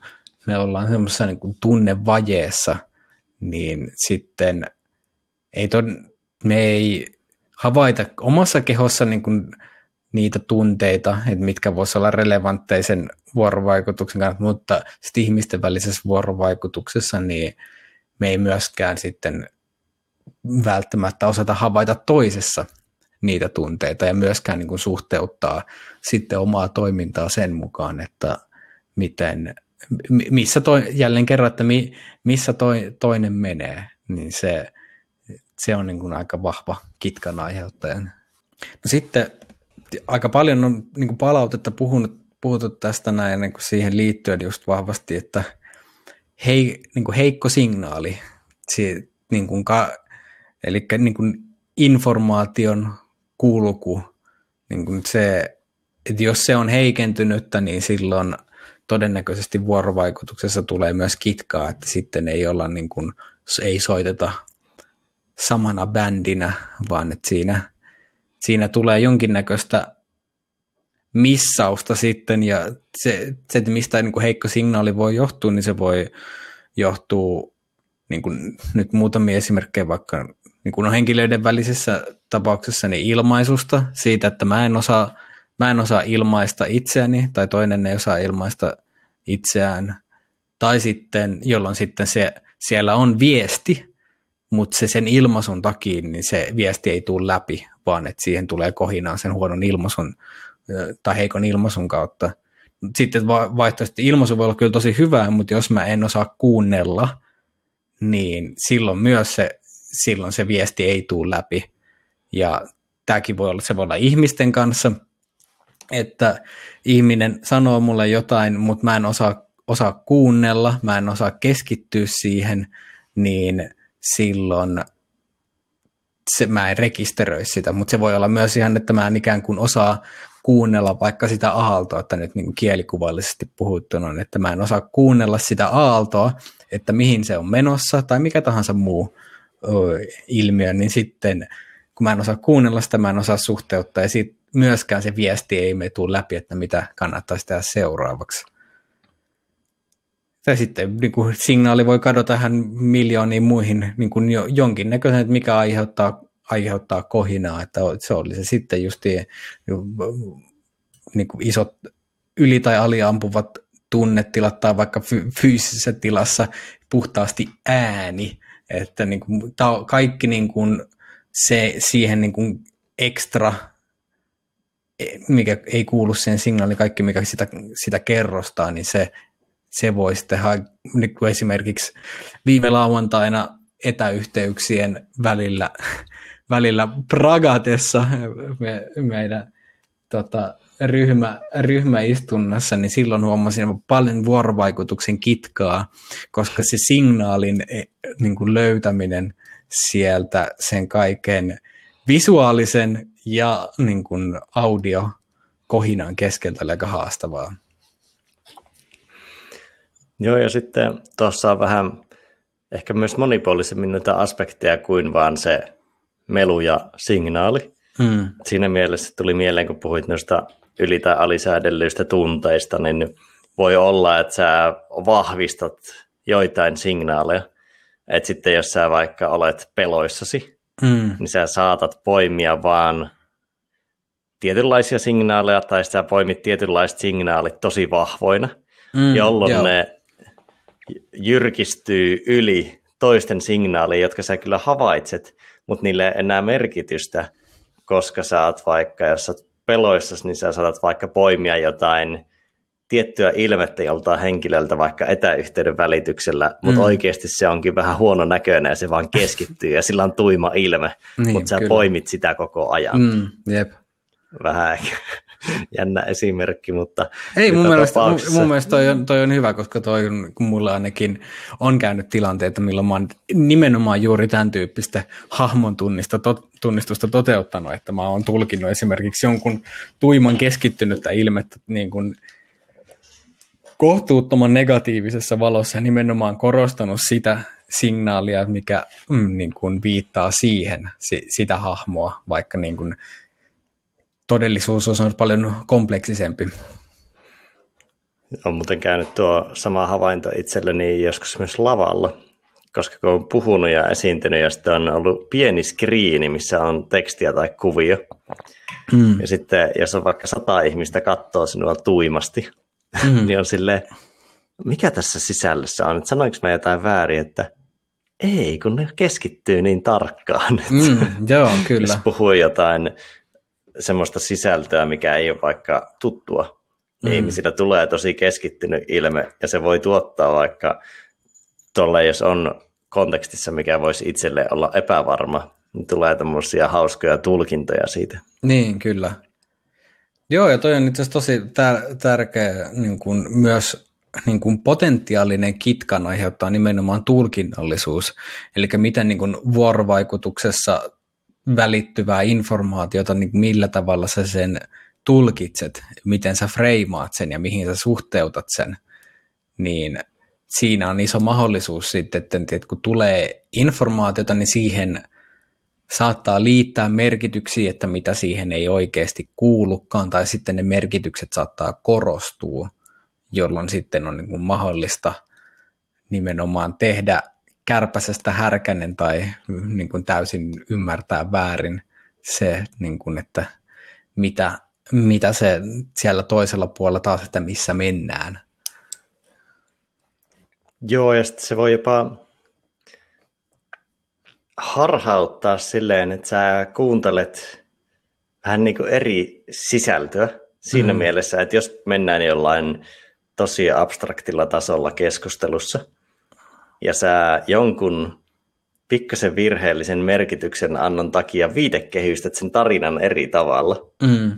B: me ollaan semmoisessa niin kuin tunnevajeessa, niin sitten ei ton, me ei havaita omassa kehossa niin kuin niitä tunteita, että mitkä voisivat olla relevantteja sen vuorovaikutuksen kannalta, mutta sitten ihmisten välisessä vuorovaikutuksessa niin me ei myöskään sitten välttämättä osata havaita toisessa niitä tunteita ja myöskään niin kuin suhteuttaa sitten omaa toimintaa sen mukaan, että miten, missä toi, jälleen kerran, että mi, missä toi, toinen menee, niin se, se on niin kuin aika vahva kitkan aiheuttaja. No sitten aika paljon on niin kuin palautetta puhunut, puhuttu tästä näin niin kuin siihen liittyen just vahvasti, että hei, niin kuin heikko signaali, si, niin kuin ka, eli niin kuin informaation kulku, niin kuin se, että jos se on heikentynyttä, niin silloin todennäköisesti vuorovaikutuksessa tulee myös kitkaa, että sitten ei olla niin kuin, ei soiteta samana bändinä, vaan että siinä, siinä tulee jonkinnäköistä missausta sitten, ja se, se että mistä niin kuin heikko signaali voi johtua, niin se voi johtua, niin kuin nyt muutamia esimerkkejä vaikka niin kuin henkilöiden välisessä tapauksessa niin ilmaisusta, siitä, että mä en osaa, mä en osaa ilmaista itseäni, tai toinen ei osaa ilmaista itseään, tai sitten, jolloin sitten se, siellä on viesti, mutta se sen ilmaisun takia, niin se viesti ei tule läpi, vaan että siihen tulee kohinaan sen huonon ilmaisun tai heikon ilmaisun kautta. Sitten vaihtoehtoisesti ilmaisu voi olla kyllä tosi hyvää, mutta jos mä en osaa kuunnella, niin silloin myös se, silloin se viesti ei tule läpi. Ja tämäkin voi olla, se voi olla ihmisten kanssa, että ihminen sanoo mulle jotain, mutta mä en osaa, osaa kuunnella, mä en osaa keskittyä siihen, niin silloin se, mä en rekisteröi sitä, mutta se voi olla myös ihan, että mä en ikään kuin osaa kuunnella vaikka sitä aaltoa, että nyt niin kielikuvallisesti puhuttuna, että mä en osaa kuunnella sitä aaltoa, että mihin se on menossa tai mikä tahansa muu ö, ilmiö, niin sitten kun mä en osaa kuunnella sitä, mä en osaa suhteuttaa ja sit myöskään se viesti ei me tule läpi, että mitä kannattaisi tehdä seuraavaksi. Tai sitten niin kuin signaali voi kadota ihan miljooniin muihin niin kuin jo, jonkinnäköisen, että mikä aiheuttaa aiheuttaa kohinaa, että se oli se sitten just niin kuin isot yli- tai aliampuvat tunnetilat tai vaikka fyysisessä tilassa puhtaasti ääni, että niin kuin, kaikki niin kuin se siihen niin kuin ekstra, mikä ei kuulu sen signaaliin, kaikki mikä sitä, sitä kerrostaa, niin se, se voi sitten niin kuin esimerkiksi viime lauantaina etäyhteyksien välillä (laughs) välillä Pragatessa me, meidän tota, ryhmä, ryhmäistunnossa, niin silloin huomasin paljon vuorovaikutuksen kitkaa, koska se signaalin e, niin kuin löytäminen sieltä sen kaiken visuaalisen ja niin kuin audio kohinan keskeltä oli aika haastavaa.
A: Joo, ja sitten tuossa on vähän ehkä myös monipuolisemmin noita aspekteja kuin vaan se melu ja signaali. Hmm. Siinä mielessä tuli mieleen, kun puhuit noista yli- tai alisäädellyistä tunteista, niin voi olla, että sä vahvistat joitain signaaleja. Että sitten jos sä vaikka olet peloissasi, hmm. niin sä saatat poimia vaan tietynlaisia signaaleja, tai sä poimit tietynlaiset signaalit tosi vahvoina, hmm, jolloin joo. ne jyrkistyy yli toisten signaaleja, jotka sä kyllä havaitset, mutta niille ei enää merkitystä, koska sä oot vaikka, jos sä oot peloissasi, niin sä saatat vaikka poimia jotain tiettyä ilmettä joltain henkilöltä vaikka etäyhteyden välityksellä, mutta mm. oikeasti se onkin vähän huono näköinen ja se vaan keskittyy ja sillä on tuima ilme, niin, mutta sä kyllä. poimit sitä koko ajan.
B: Mm, jep.
A: Vähän ehkä (laughs) jännä esimerkki, mutta...
B: Ei, mun mielestä, tapauksessa... mun mielestä toi on, toi on hyvä, koska toi on, kun mulla ainakin on käynyt tilanteita, milloin mä oon nimenomaan juuri tämän tyyppistä hahmon tunnista, to, tunnistusta toteuttanut, että mä oon tulkinnut esimerkiksi jonkun tuiman keskittynyttä ilmettä niin kuin kohtuuttoman negatiivisessa valossa nimenomaan korostanut sitä signaalia, mikä mm, niin kuin viittaa siihen, si, sitä hahmoa, vaikka niin kuin todellisuus on paljon kompleksisempi.
A: On muuten käynyt tuo sama havainto itselleni joskus myös lavalla, koska kun on puhunut ja esiintynyt ja sitten on ollut pieni skriini, missä on tekstiä tai kuvio. Mm. Ja sitten jos on vaikka sata ihmistä katsoo sinua tuimasti, mm. (laughs) niin on sille mikä tässä sisällössä on? Sanoinko mä jotain väärin, että ei, kun ne keskittyy niin tarkkaan.
B: Mm, joo, (laughs) kyllä. Jos
A: puhuu jotain semmoista sisältöä, mikä ei ole vaikka tuttua, niin mm. ihmisillä tulee tosi keskittynyt ilme, ja se voi tuottaa vaikka tuolle, jos on kontekstissa, mikä voisi itselle olla epävarma, niin tulee tämmöisiä hauskoja tulkintoja siitä.
B: Niin, kyllä. Joo, ja toi on itse asiassa tosi tär- tärkeä niin kuin myös niin kuin potentiaalinen kitkan aiheuttaa nimenomaan tulkinnallisuus, eli miten niin kuin vuorovaikutuksessa välittyvää informaatiota, niin millä tavalla sä sen tulkitset, miten sä freimaat sen ja mihin sä suhteutat sen, niin siinä on iso mahdollisuus sitten, että kun tulee informaatiota, niin siihen saattaa liittää merkityksiä, että mitä siihen ei oikeasti kuulukaan, tai sitten ne merkitykset saattaa korostua, jolloin sitten on niin kuin mahdollista nimenomaan tehdä kärpäsestä härkänen tai niin kuin täysin ymmärtää väärin se, niin kuin, että mitä, mitä se siellä toisella puolella taas, että missä mennään.
A: Joo, ja sitten se voi jopa harhauttaa silleen, että sä kuuntelet vähän niin kuin eri sisältöä siinä mm. mielessä, että jos mennään jollain tosi abstraktilla tasolla keskustelussa, ja sä jonkun pikkasen virheellisen merkityksen annon takia viitekehystät sen tarinan eri tavalla, mm.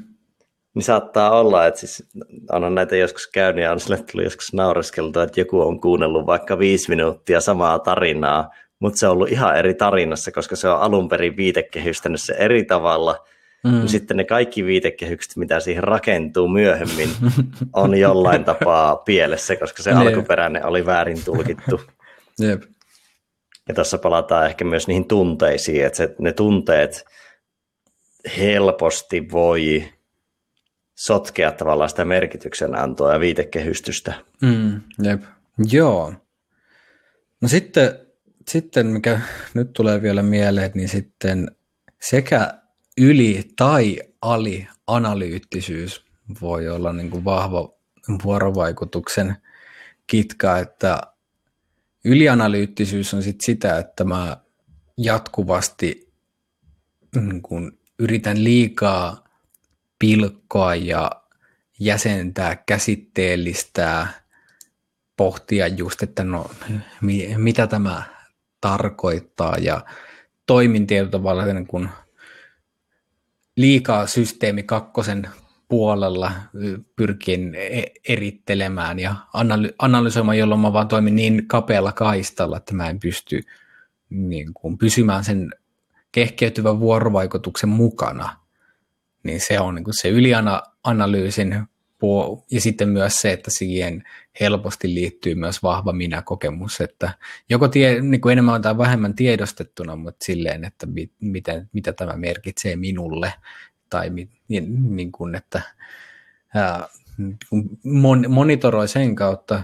A: niin saattaa olla, että siis on näitä joskus käynyt ja on sille tullut joskus naureskeltu, että joku on kuunnellut vaikka viisi minuuttia samaa tarinaa, mutta se on ollut ihan eri tarinassa, koska se on alun perin viitekehystänyt se eri tavalla, Mm. Niin sitten ne kaikki viitekehykset, mitä siihen rakentuu myöhemmin, on jollain (laughs) tapaa pielessä, koska se alkuperäinen oli väärin tulkittu. (laughs)
B: Jep.
A: Ja tässä palataan ehkä myös niihin tunteisiin, että se, ne tunteet helposti voi sotkea tavallaan sitä merkityksen antoa ja viitekehystystä.
B: Mm, jep. Joo. No sitten, sitten, mikä nyt tulee vielä mieleen, niin sitten sekä yli- tai alianalyyttisyys voi olla niin kuin vahva vuorovaikutuksen kitka, että Ylianalyyttisyys on sit sitä, että mä jatkuvasti niin kun yritän liikaa pilkkoa ja jäsentää, käsitteellistää, pohtia just, että no mi, mitä tämä tarkoittaa. Ja toimin tietyllä tavalla niin kun liikaa systeemi kakkosen puolella pyrkin e, erittelemään ja analy- analysoimaan, jolloin mä vaan toimin niin kapealla kaistalla, että mä en pysty niin kuin, pysymään sen kehkeytyvän vuorovaikutuksen mukana. Niin se on niin kuin se ylianalyysin ja sitten myös se, että siihen helposti liittyy myös vahva minä-kokemus, että joko tie, niin kuin enemmän tai vähemmän tiedostettuna, mutta silleen, että mit, mitä, mitä tämä merkitsee minulle, tai niin, niin kuin, että ää, mon, monitoroi sen kautta.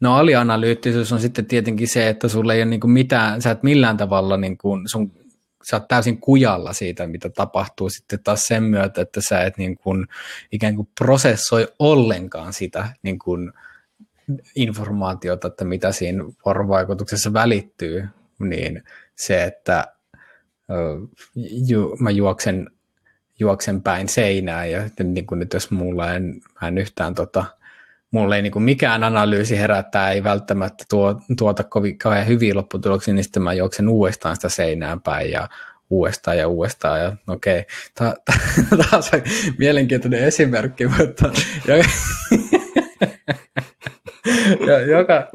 B: No alianalyyttisyys on sitten tietenkin se, että sulla ei ole niin kuin mitään, sä et millään tavalla, niin kuin, sun, sä oot täysin kujalla siitä, mitä tapahtuu sitten taas sen myötä, että sä et niin kuin, ikään kuin prosessoi ollenkaan sitä niin kuin, informaatiota, että mitä siinä vuorovaikutuksessa välittyy, niin se, että ju, mä juoksen juoksen päin seinää ja niin kuin nyt jos mulla en, mä en yhtään tota, mulla ei niin kuin mikään analyysi herättää, ei välttämättä tuo, tuota kovin kauhean hyviä lopputuloksia, niin sitten mä juoksen uudestaan sitä seinään päin ja uudestaan ja uudestaan. Ja okei, okay, (laughs) taas on mielenkiintoinen esimerkki, mutta (laughs) joka,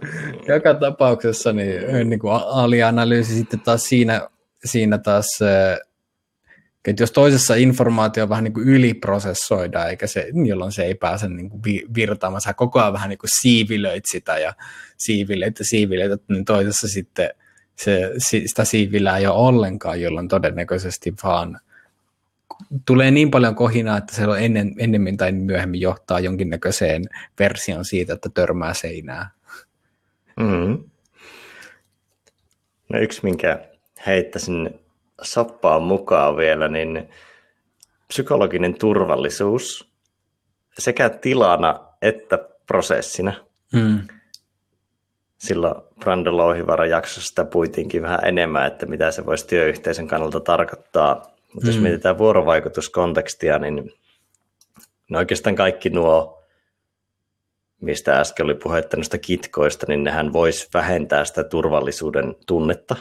B: joka tapauksessa niin, niin kuin alianalyysi sitten taas siinä, siinä taas että jos toisessa informaatio vähän niin kuin yliprosessoidaan, eikä se, jolloin se ei pääse niin kuin virtaamaan, sä koko ajan vähän niin kuin siivilöit sitä ja siivilöit ja siivilöit, niin toisessa sitten se, sitä siivilää ei ole ollenkaan, jolloin todennäköisesti vaan tulee niin paljon kohinaa, että se on ennen, ennemmin tai myöhemmin johtaa jonkinnäköiseen version siitä, että törmää seinää.
A: Mm. No yksi, minkä heittäisin soppaan mukaan vielä, niin psykologinen turvallisuus sekä tilana että prosessina. Mm. Silloin Brando Louhivara jaksossa sitä puitiinkin vähän enemmän, että mitä se voisi työyhteisön kannalta tarkoittaa. Mutta mm. jos mietitään vuorovaikutuskontekstia, niin no oikeastaan kaikki nuo, mistä äsken oli puhetta noista kitkoista, niin nehän voisi vähentää sitä turvallisuuden tunnetta.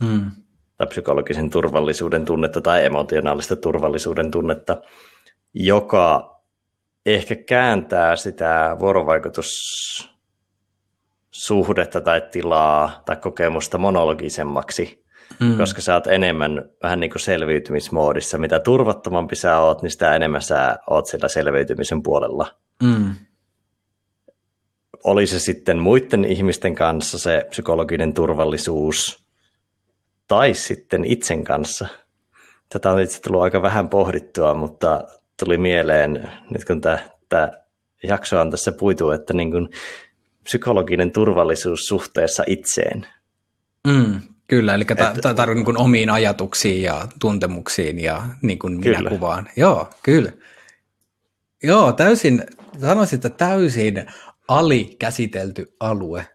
A: Mm tai psykologisen turvallisuuden tunnetta tai emotionaalista turvallisuuden tunnetta, joka ehkä kääntää sitä vuorovaikutussuhdetta tai tilaa tai kokemusta monologisemmaksi, mm. koska sä oot enemmän vähän niin kuin selviytymismoodissa. Mitä turvattomampi sä oot, niin sitä enemmän sä oot sillä selviytymisen puolella. Mm. Oli se sitten muiden ihmisten kanssa se psykologinen turvallisuus – tai sitten itsen kanssa. Tätä on itse tullut aika vähän pohdittua, mutta tuli mieleen, nyt kun tämä, tämä jakso on tässä puitu, että niin kuin psykologinen turvallisuus suhteessa itseen.
B: Mm, kyllä, eli tarvitsee niin omiin ajatuksiin ja tuntemuksiin ja niin kuin minä kyllä. kuvaan. Joo, kyllä. Joo, täysin, sanoisin, että täysin alikäsitelty alue.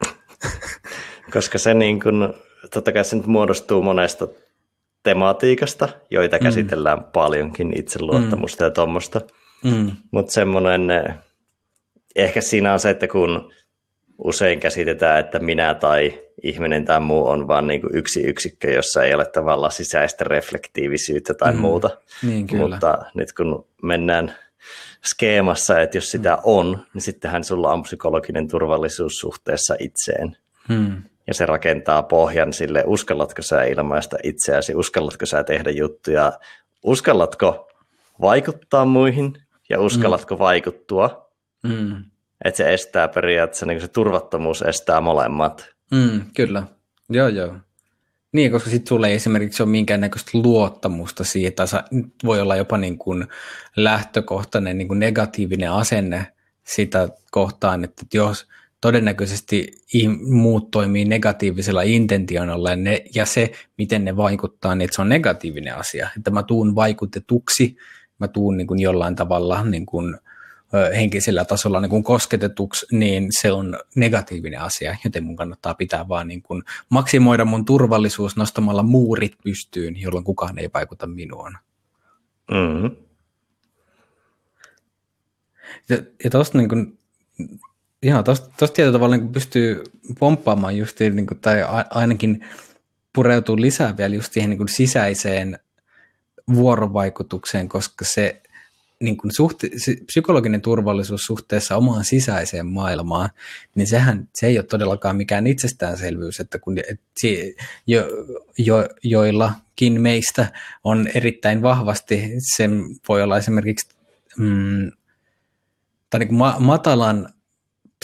B: (laughs)
A: Koska se niin kuin totta kai se nyt muodostuu monesta tematiikasta, joita mm. käsitellään paljonkin, itseluottamusta mm. ja tuommoista. Mm. Mutta semmoinen, ehkä siinä on se, että kun usein käsitetään, että minä tai ihminen tai muu on vain niin kuin yksi yksikkö, jossa ei ole tavallaan sisäistä reflektiivisyyttä tai mm. muuta.
B: Niin, kyllä.
A: Mutta nyt kun mennään skeemassa, että jos sitä on, niin sittenhän sulla on psykologinen turvallisuus suhteessa itseen. Hmm ja se rakentaa pohjan sille, uskallatko sä ilmaista itseäsi, uskallatko sä tehdä juttuja, uskallatko vaikuttaa muihin ja uskallatko mm. vaikuttua. Mm. Että se estää periaatteessa, niin se turvattomuus estää molemmat.
B: Mm, kyllä, joo joo. Niin, koska sitten sulle ei esimerkiksi ole minkäännäköistä luottamusta siitä, voi olla jopa niin kuin lähtökohtainen niin kuin negatiivinen asenne sitä kohtaan, että jos – todennäköisesti muut toimii negatiivisella intentionalla ne, ja se, miten ne vaikuttaa, niin että se on negatiivinen asia. Että mä tuun vaikutetuksi, mä tuun niin kuin jollain tavalla niin kuin, henkisellä tasolla niin kuin kosketetuksi, niin se on negatiivinen asia, joten mun kannattaa pitää vaan niin kuin maksimoida mun turvallisuus nostamalla muurit pystyyn, jolloin kukaan ei vaikuta minuun. Mm-hmm. Ja, ja tuosta niin kuin, Joo, tuosta tietyllä tavalla niin pystyy pomppaamaan just, niin kuin, tai ainakin pureutuu lisää vielä just siihen niin kuin sisäiseen vuorovaikutukseen, koska se niin kuin suhte, psykologinen turvallisuus suhteessa omaan sisäiseen maailmaan, niin sehän se ei ole todellakaan mikään itsestäänselvyys, että kun et, jo, jo, joillakin meistä on erittäin vahvasti, se voi olla esimerkiksi mm, tai niin kuin ma- matalan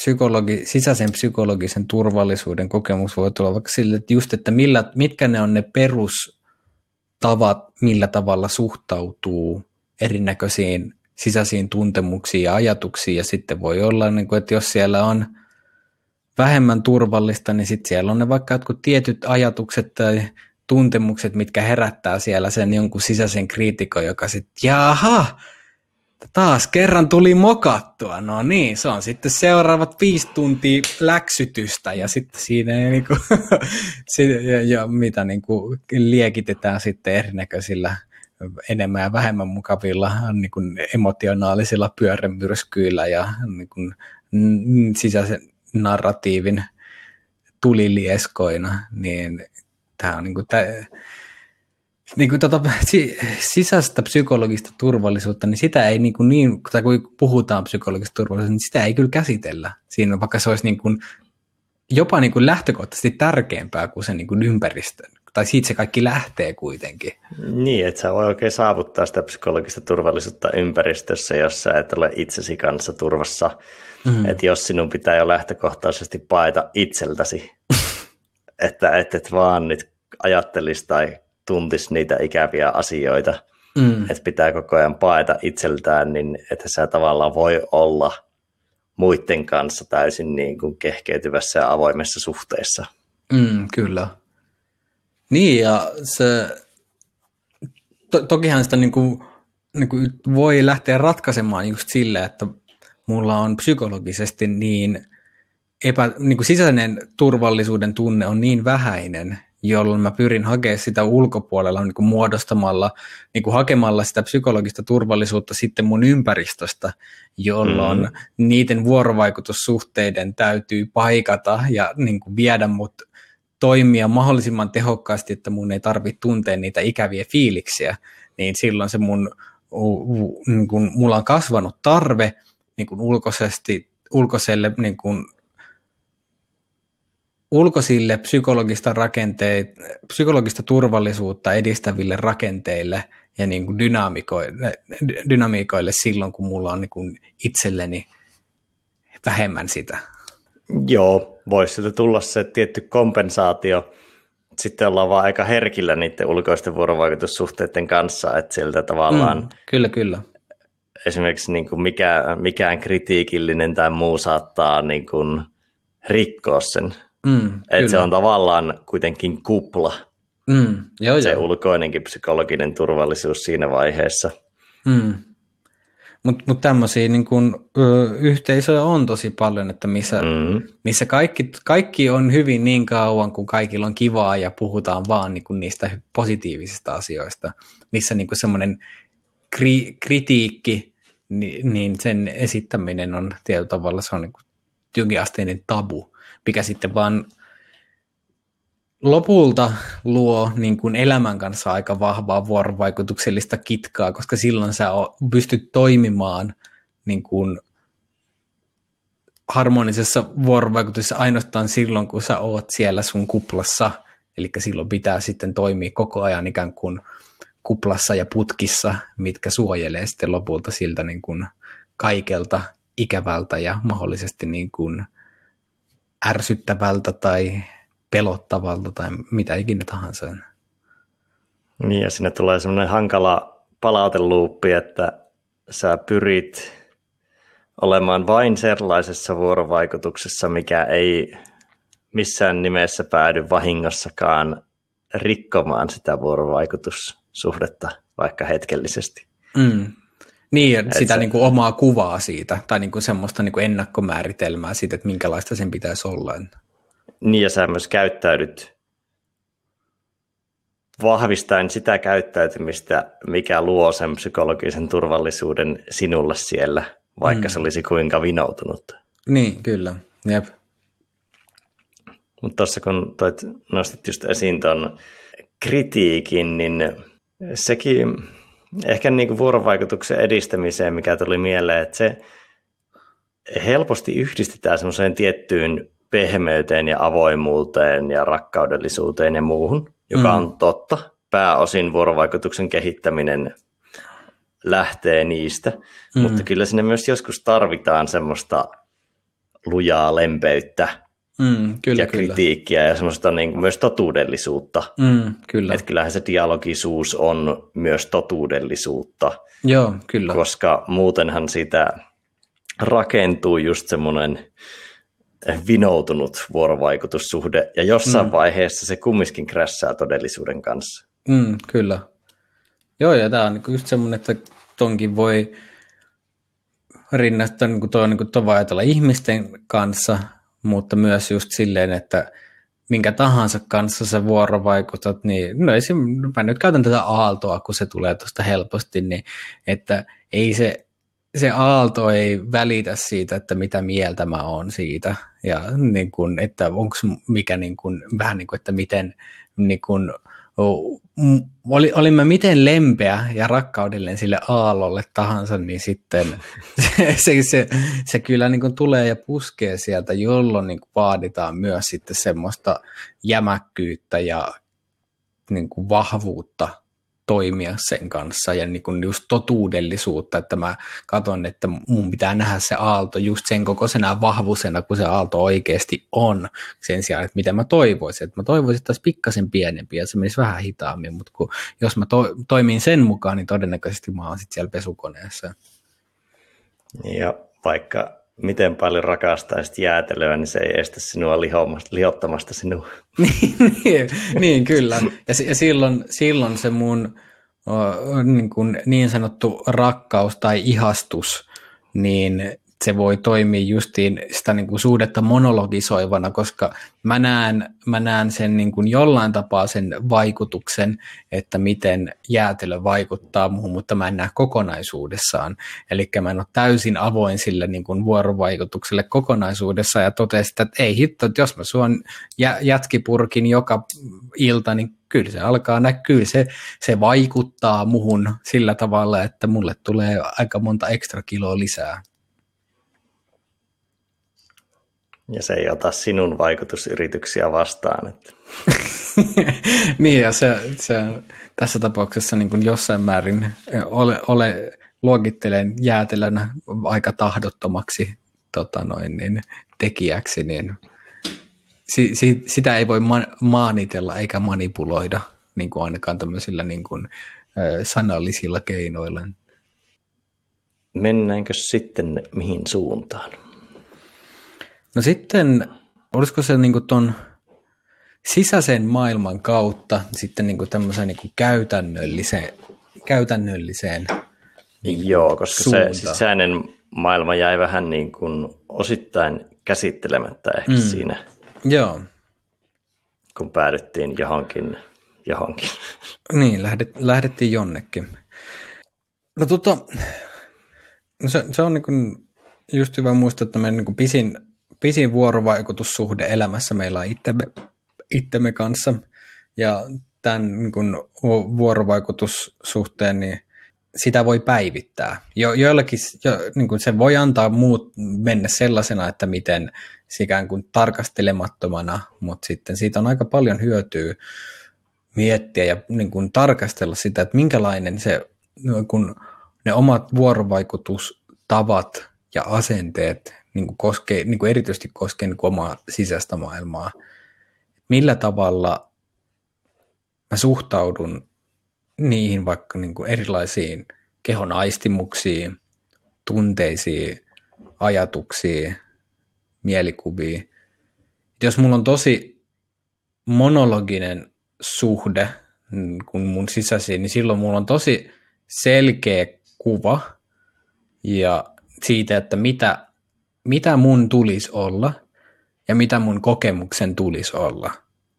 B: psykologi, sisäisen psykologisen turvallisuuden kokemus voi tulla vaikka sille, että just, että millä, mitkä ne on ne perustavat, millä tavalla suhtautuu erinäköisiin sisäisiin tuntemuksiin ja ajatuksiin, ja sitten voi olla, niin kuin, että jos siellä on vähemmän turvallista, niin sitten siellä on ne vaikka jotkut tietyt ajatukset tai tuntemukset, mitkä herättää siellä sen jonkun sisäisen kriitikon, joka sitten, jaha, taas kerran tuli mokattua. No niin, se on sitten seuraavat viisi tuntia läksytystä ja sitten siinä niin kuin, (laughs) ja, ja mitä niin kuin, liekitetään sitten erinäköisillä enemmän ja vähemmän mukavilla niin emotionaalisilla pyörämyrskyillä ja niin kuin, sisäisen narratiivin tulilieskoina, niin tämä on niin kuin, tämä, niin kuin tuota, (laughs) sisäistä psykologista turvallisuutta, niin sitä ei niin, kuin niin tai kun puhutaan psykologista turvallisuudesta, niin sitä ei kyllä käsitellä siinä, vaikka se olisi niin kuin, jopa niin kuin lähtökohtaisesti tärkeämpää kuin se niin kuin ympäristö, tai siitä se kaikki lähtee kuitenkin.
A: Niin, että sä voi oikein saavuttaa sitä psykologista turvallisuutta ympäristössä, jos sä et ole itsesi kanssa turvassa. Mm. Että jos sinun pitää jo lähtökohtaisesti paeta itseltäsi, (laughs) että et, et vaan nyt ajattelisi tai tuntisi niitä ikäviä asioita, mm. että pitää koko ajan paeta itseltään, niin että sä tavallaan voi olla muiden kanssa täysin niin kuin kehkeytyvässä ja avoimessa suhteessa.
B: Mm, kyllä. Niin, ja se, to, tokihan sitä niin kuin, niin kuin voi lähteä ratkaisemaan just sille, että mulla on psykologisesti niin, epä, niin kuin sisäinen turvallisuuden tunne on niin vähäinen, jolloin mä pyrin hakemaan sitä ulkopuolella niin kuin muodostamalla, niin kuin hakemalla sitä psykologista turvallisuutta sitten mun ympäristöstä, jolloin mm. niiden vuorovaikutussuhteiden täytyy paikata ja niin kuin viedä mut toimia mahdollisimman tehokkaasti, että mun ei tarvitse tuntea niitä ikäviä fiiliksiä, niin silloin se mun, niin kuin, mulla on kasvanut tarve niin kuin ulkoisesti, ulkoiselle niin kuin, ulkoisille psykologista, rakenteet, psykologista turvallisuutta edistäville rakenteille ja niin kuin dynamikoille, dynamiikoille silloin, kun mulla on niin kuin itselleni vähemmän sitä.
A: Joo, voisi sieltä tulla se tietty kompensaatio. Sitten ollaan vaan aika herkillä niiden ulkoisten vuorovaikutussuhteiden kanssa, että sieltä tavallaan... Mm,
B: kyllä, kyllä.
A: Esimerkiksi niin kuin mikä, mikään kritiikillinen tai muu saattaa niin kuin rikkoa sen Mm, että se on tavallaan kuitenkin kupla, mm, joo, se joo. ulkoinenkin psykologinen turvallisuus siinä vaiheessa. Mm.
B: Mutta mut tämmöisiä niin kun, ö, yhteisöjä on tosi paljon, että missä, mm. missä kaikki, kaikki on hyvin niin kauan, kun kaikilla on kivaa ja puhutaan vaan niin kun niistä positiivisista asioista, missä niin semmoinen kri, kritiikki, niin, niin sen esittäminen on tietyllä tavalla se on niin jonkinasteinen tabu mikä sitten vaan lopulta luo niin kuin elämän kanssa aika vahvaa vuorovaikutuksellista kitkaa, koska silloin sä pystyt toimimaan niin kuin harmonisessa vuorovaikutuksessa ainoastaan silloin, kun sä oot siellä sun kuplassa. Eli silloin pitää sitten toimia koko ajan ikään kuin kuplassa ja putkissa, mitkä suojelee sitten lopulta siltä niin kuin kaikelta ikävältä ja mahdollisesti niin kuin – ärsyttävältä tai pelottavalta tai mitä ikinä tahansa.
A: Niin ja sinne tulee semmoinen hankala palauteluuppi, että sä pyrit olemaan vain sellaisessa vuorovaikutuksessa, mikä ei missään nimessä päädy vahingossakaan rikkomaan sitä vuorovaikutussuhdetta vaikka hetkellisesti. Mm.
B: Niin, että sitä se... niin kuin omaa kuvaa siitä, tai niin kuin semmoista niin kuin ennakkomääritelmää siitä, että minkälaista sen pitäisi olla.
A: Niin, ja sä myös käyttäydyt vahvistaen sitä käyttäytymistä, mikä luo sen psykologisen turvallisuuden sinulle siellä, vaikka mm. se olisi kuinka vinoutunut.
B: Niin, kyllä. Jep.
A: Mutta tuossa kun toit, nostit just esiin tuon kritiikin, niin sekin Ehkä niin kuin vuorovaikutuksen edistämiseen, mikä tuli mieleen, että se helposti yhdistetään semmoiseen tiettyyn pehmeyteen ja avoimuuteen ja rakkaudellisuuteen ja muuhun, joka mm. on totta. Pääosin vuorovaikutuksen kehittäminen lähtee niistä, mm. mutta kyllä sinne myös joskus tarvitaan semmoista lujaa lempeyttä
B: mm, kyllä,
A: ja kritiikkiä kyllä. ja semmoista niin kuin myös totuudellisuutta.
B: Mm, kyllä.
A: Että kyllähän se dialogisuus on myös totuudellisuutta.
B: Joo, kyllä.
A: Koska muutenhan siitä rakentuu just semmoinen vinoutunut vuorovaikutussuhde, ja jossain mm. vaiheessa se kumminkin krässää todellisuuden kanssa.
B: Mm, kyllä. Joo, ja tämä on niinku just semmoinen, että tonkin voi rinnastaa, niin kuin tuo, niin kuin ajatella ihmisten kanssa, mutta myös just silleen, että minkä tahansa kanssa sä vuorovaikutat, niin no esim, mä nyt käytän tätä aaltoa, kun se tulee tuosta helposti, niin että ei se, se aalto ei välitä siitä, että mitä mieltä mä oon siitä, ja niin kun, että onko mikä niin kun, vähän niin kuin, että miten niin kun, oli, olin mä miten lempeä ja rakkaudellinen sille aallolle tahansa, niin sitten (laughs) se, se, se, se kyllä niin kuin tulee ja puskee sieltä, jolloin niin kuin vaaditaan myös sitten semmoista jämäkkyyttä ja niin kuin vahvuutta toimia sen kanssa ja niin kuin just totuudellisuutta, että mä katson, että mun pitää nähdä se aalto just sen kokoisena vahvuisena, kun se aalto oikeasti on, sen sijaan, että mitä mä toivoisin. Että mä toivoisin taas pikkasen pienempi ja se menisi vähän hitaammin, mutta kun, jos mä to, toimin sen mukaan, niin todennäköisesti mä oon sitten siellä pesukoneessa.
A: Ja vaikka miten paljon rakastaisit jäätelöä, niin se ei estä sinua lihottamasta sinua. (laughs)
B: niin, niin, kyllä. Ja, ja silloin, silloin se mun niin, kuin niin sanottu rakkaus tai ihastus, niin se voi toimia justiin sitä niin kuin suhdetta monologisoivana, koska mä näen, mä näen sen niin kuin jollain tapaa sen vaikutuksen, että miten jäätelö vaikuttaa muuhun, mutta mä en näe kokonaisuudessaan. Eli mä en ole täysin avoin sille niin kuin vuorovaikutukselle kokonaisuudessa ja totesin, että ei hitto, että jos mä suon jätkipurkin joka ilta, niin kyllä se alkaa näkyä, se, se vaikuttaa muhun sillä tavalla, että mulle tulee aika monta ekstra kiloa lisää.
A: Ja se ei ota sinun vaikutusyrityksiä vastaan. Että. (laughs)
B: niin, ja se, se tässä tapauksessa niin kuin jossain määrin ole, ole luokittelen jäätelönä aika tahdottomaksi tota noin, niin, tekijäksi, niin si, si, sitä ei voi ma- maanitella eikä manipuloida niin kuin ainakaan tämmöisillä niin kuin, sanallisilla keinoilla.
A: Mennäänkö sitten mihin suuntaan?
B: No sitten, olisiko se niin tuon sisäisen maailman kautta sitten niin kuin tämmöiseen niin kuin käytännölliseen, käytännölliseen
A: niin Joo, koska suuntaan. se sisäinen maailma jäi vähän niin kuin osittain käsittelemättä ehkä mm. siinä.
B: Joo.
A: Kun päädyttiin johonkin, johonkin. (laughs)
B: Niin, lähdet, lähdettiin jonnekin. No tota, no se, se on niin kuin just hyvä muistaa, että meidän niin kuin pisin pisin vuorovaikutussuhde elämässä meillä on itsemme, itsemme kanssa. Ja tämän niin kuin, vuorovaikutussuhteen, niin sitä voi päivittää. Jo, joillakin jo, niin kuin se voi antaa muut mennä sellaisena, että miten ikään kuin tarkastelemattomana, mutta sitten siitä on aika paljon hyötyä miettiä ja niin kuin tarkastella sitä, että minkälainen se niin kuin ne omat vuorovaikutustavat ja asenteet niin kuin koskee, niin kuin erityisesti koskee niin kuin omaa sisäistä maailmaa. Millä tavalla mä suhtaudun niihin vaikka niin kuin erilaisiin kehon aistimuksiin, tunteisiin, ajatuksiin, mielikuviin. Jos mulla on tosi monologinen suhde mm, kun mun sisäisiin, niin silloin mulla on tosi selkeä kuva ja siitä, että mitä mitä mun tulisi olla ja mitä mun kokemuksen tulisi olla.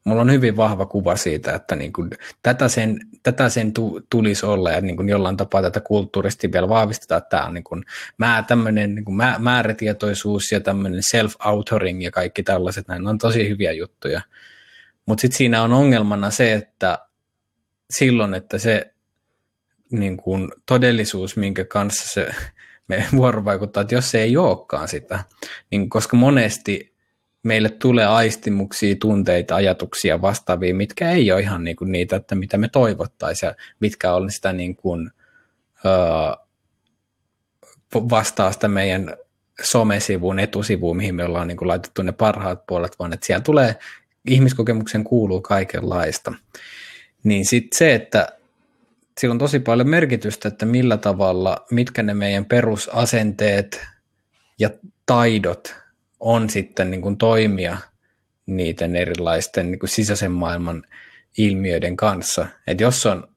B: Mulla on hyvin vahva kuva siitä, että niin kuin, tätä sen, tätä sen tu, tulisi olla ja niin kuin jollain tapaa tätä kulttuurisesti vielä vahvistetaan, että tämä on niin kuin, mä, tämmöinen niin kuin mä, määrätietoisuus ja tämmöinen self-authoring ja kaikki tällaiset, näin on tosi hyviä juttuja. Mutta sitten siinä on ongelmana se, että silloin, että se niin kuin todellisuus, minkä kanssa se me (laughs) vuorovaikuttaa, että jos se ei olekaan sitä, niin koska monesti meille tulee aistimuksia, tunteita, ajatuksia vastaavia, mitkä ei ole ihan niin kuin niitä, että mitä me toivottaisiin ja mitkä on sitä niin kuin, vastaa sitä meidän somesivuun, etusivuun, mihin me ollaan niin kuin laitettu ne parhaat puolet, vaan että siellä tulee, ihmiskokemuksen kuuluu kaikenlaista. Niin sitten se, että sillä on tosi paljon merkitystä, että millä tavalla, mitkä ne meidän perusasenteet ja taidot on sitten niin kuin toimia niiden erilaisten niin kuin sisäisen maailman ilmiöiden kanssa. Et jos, on,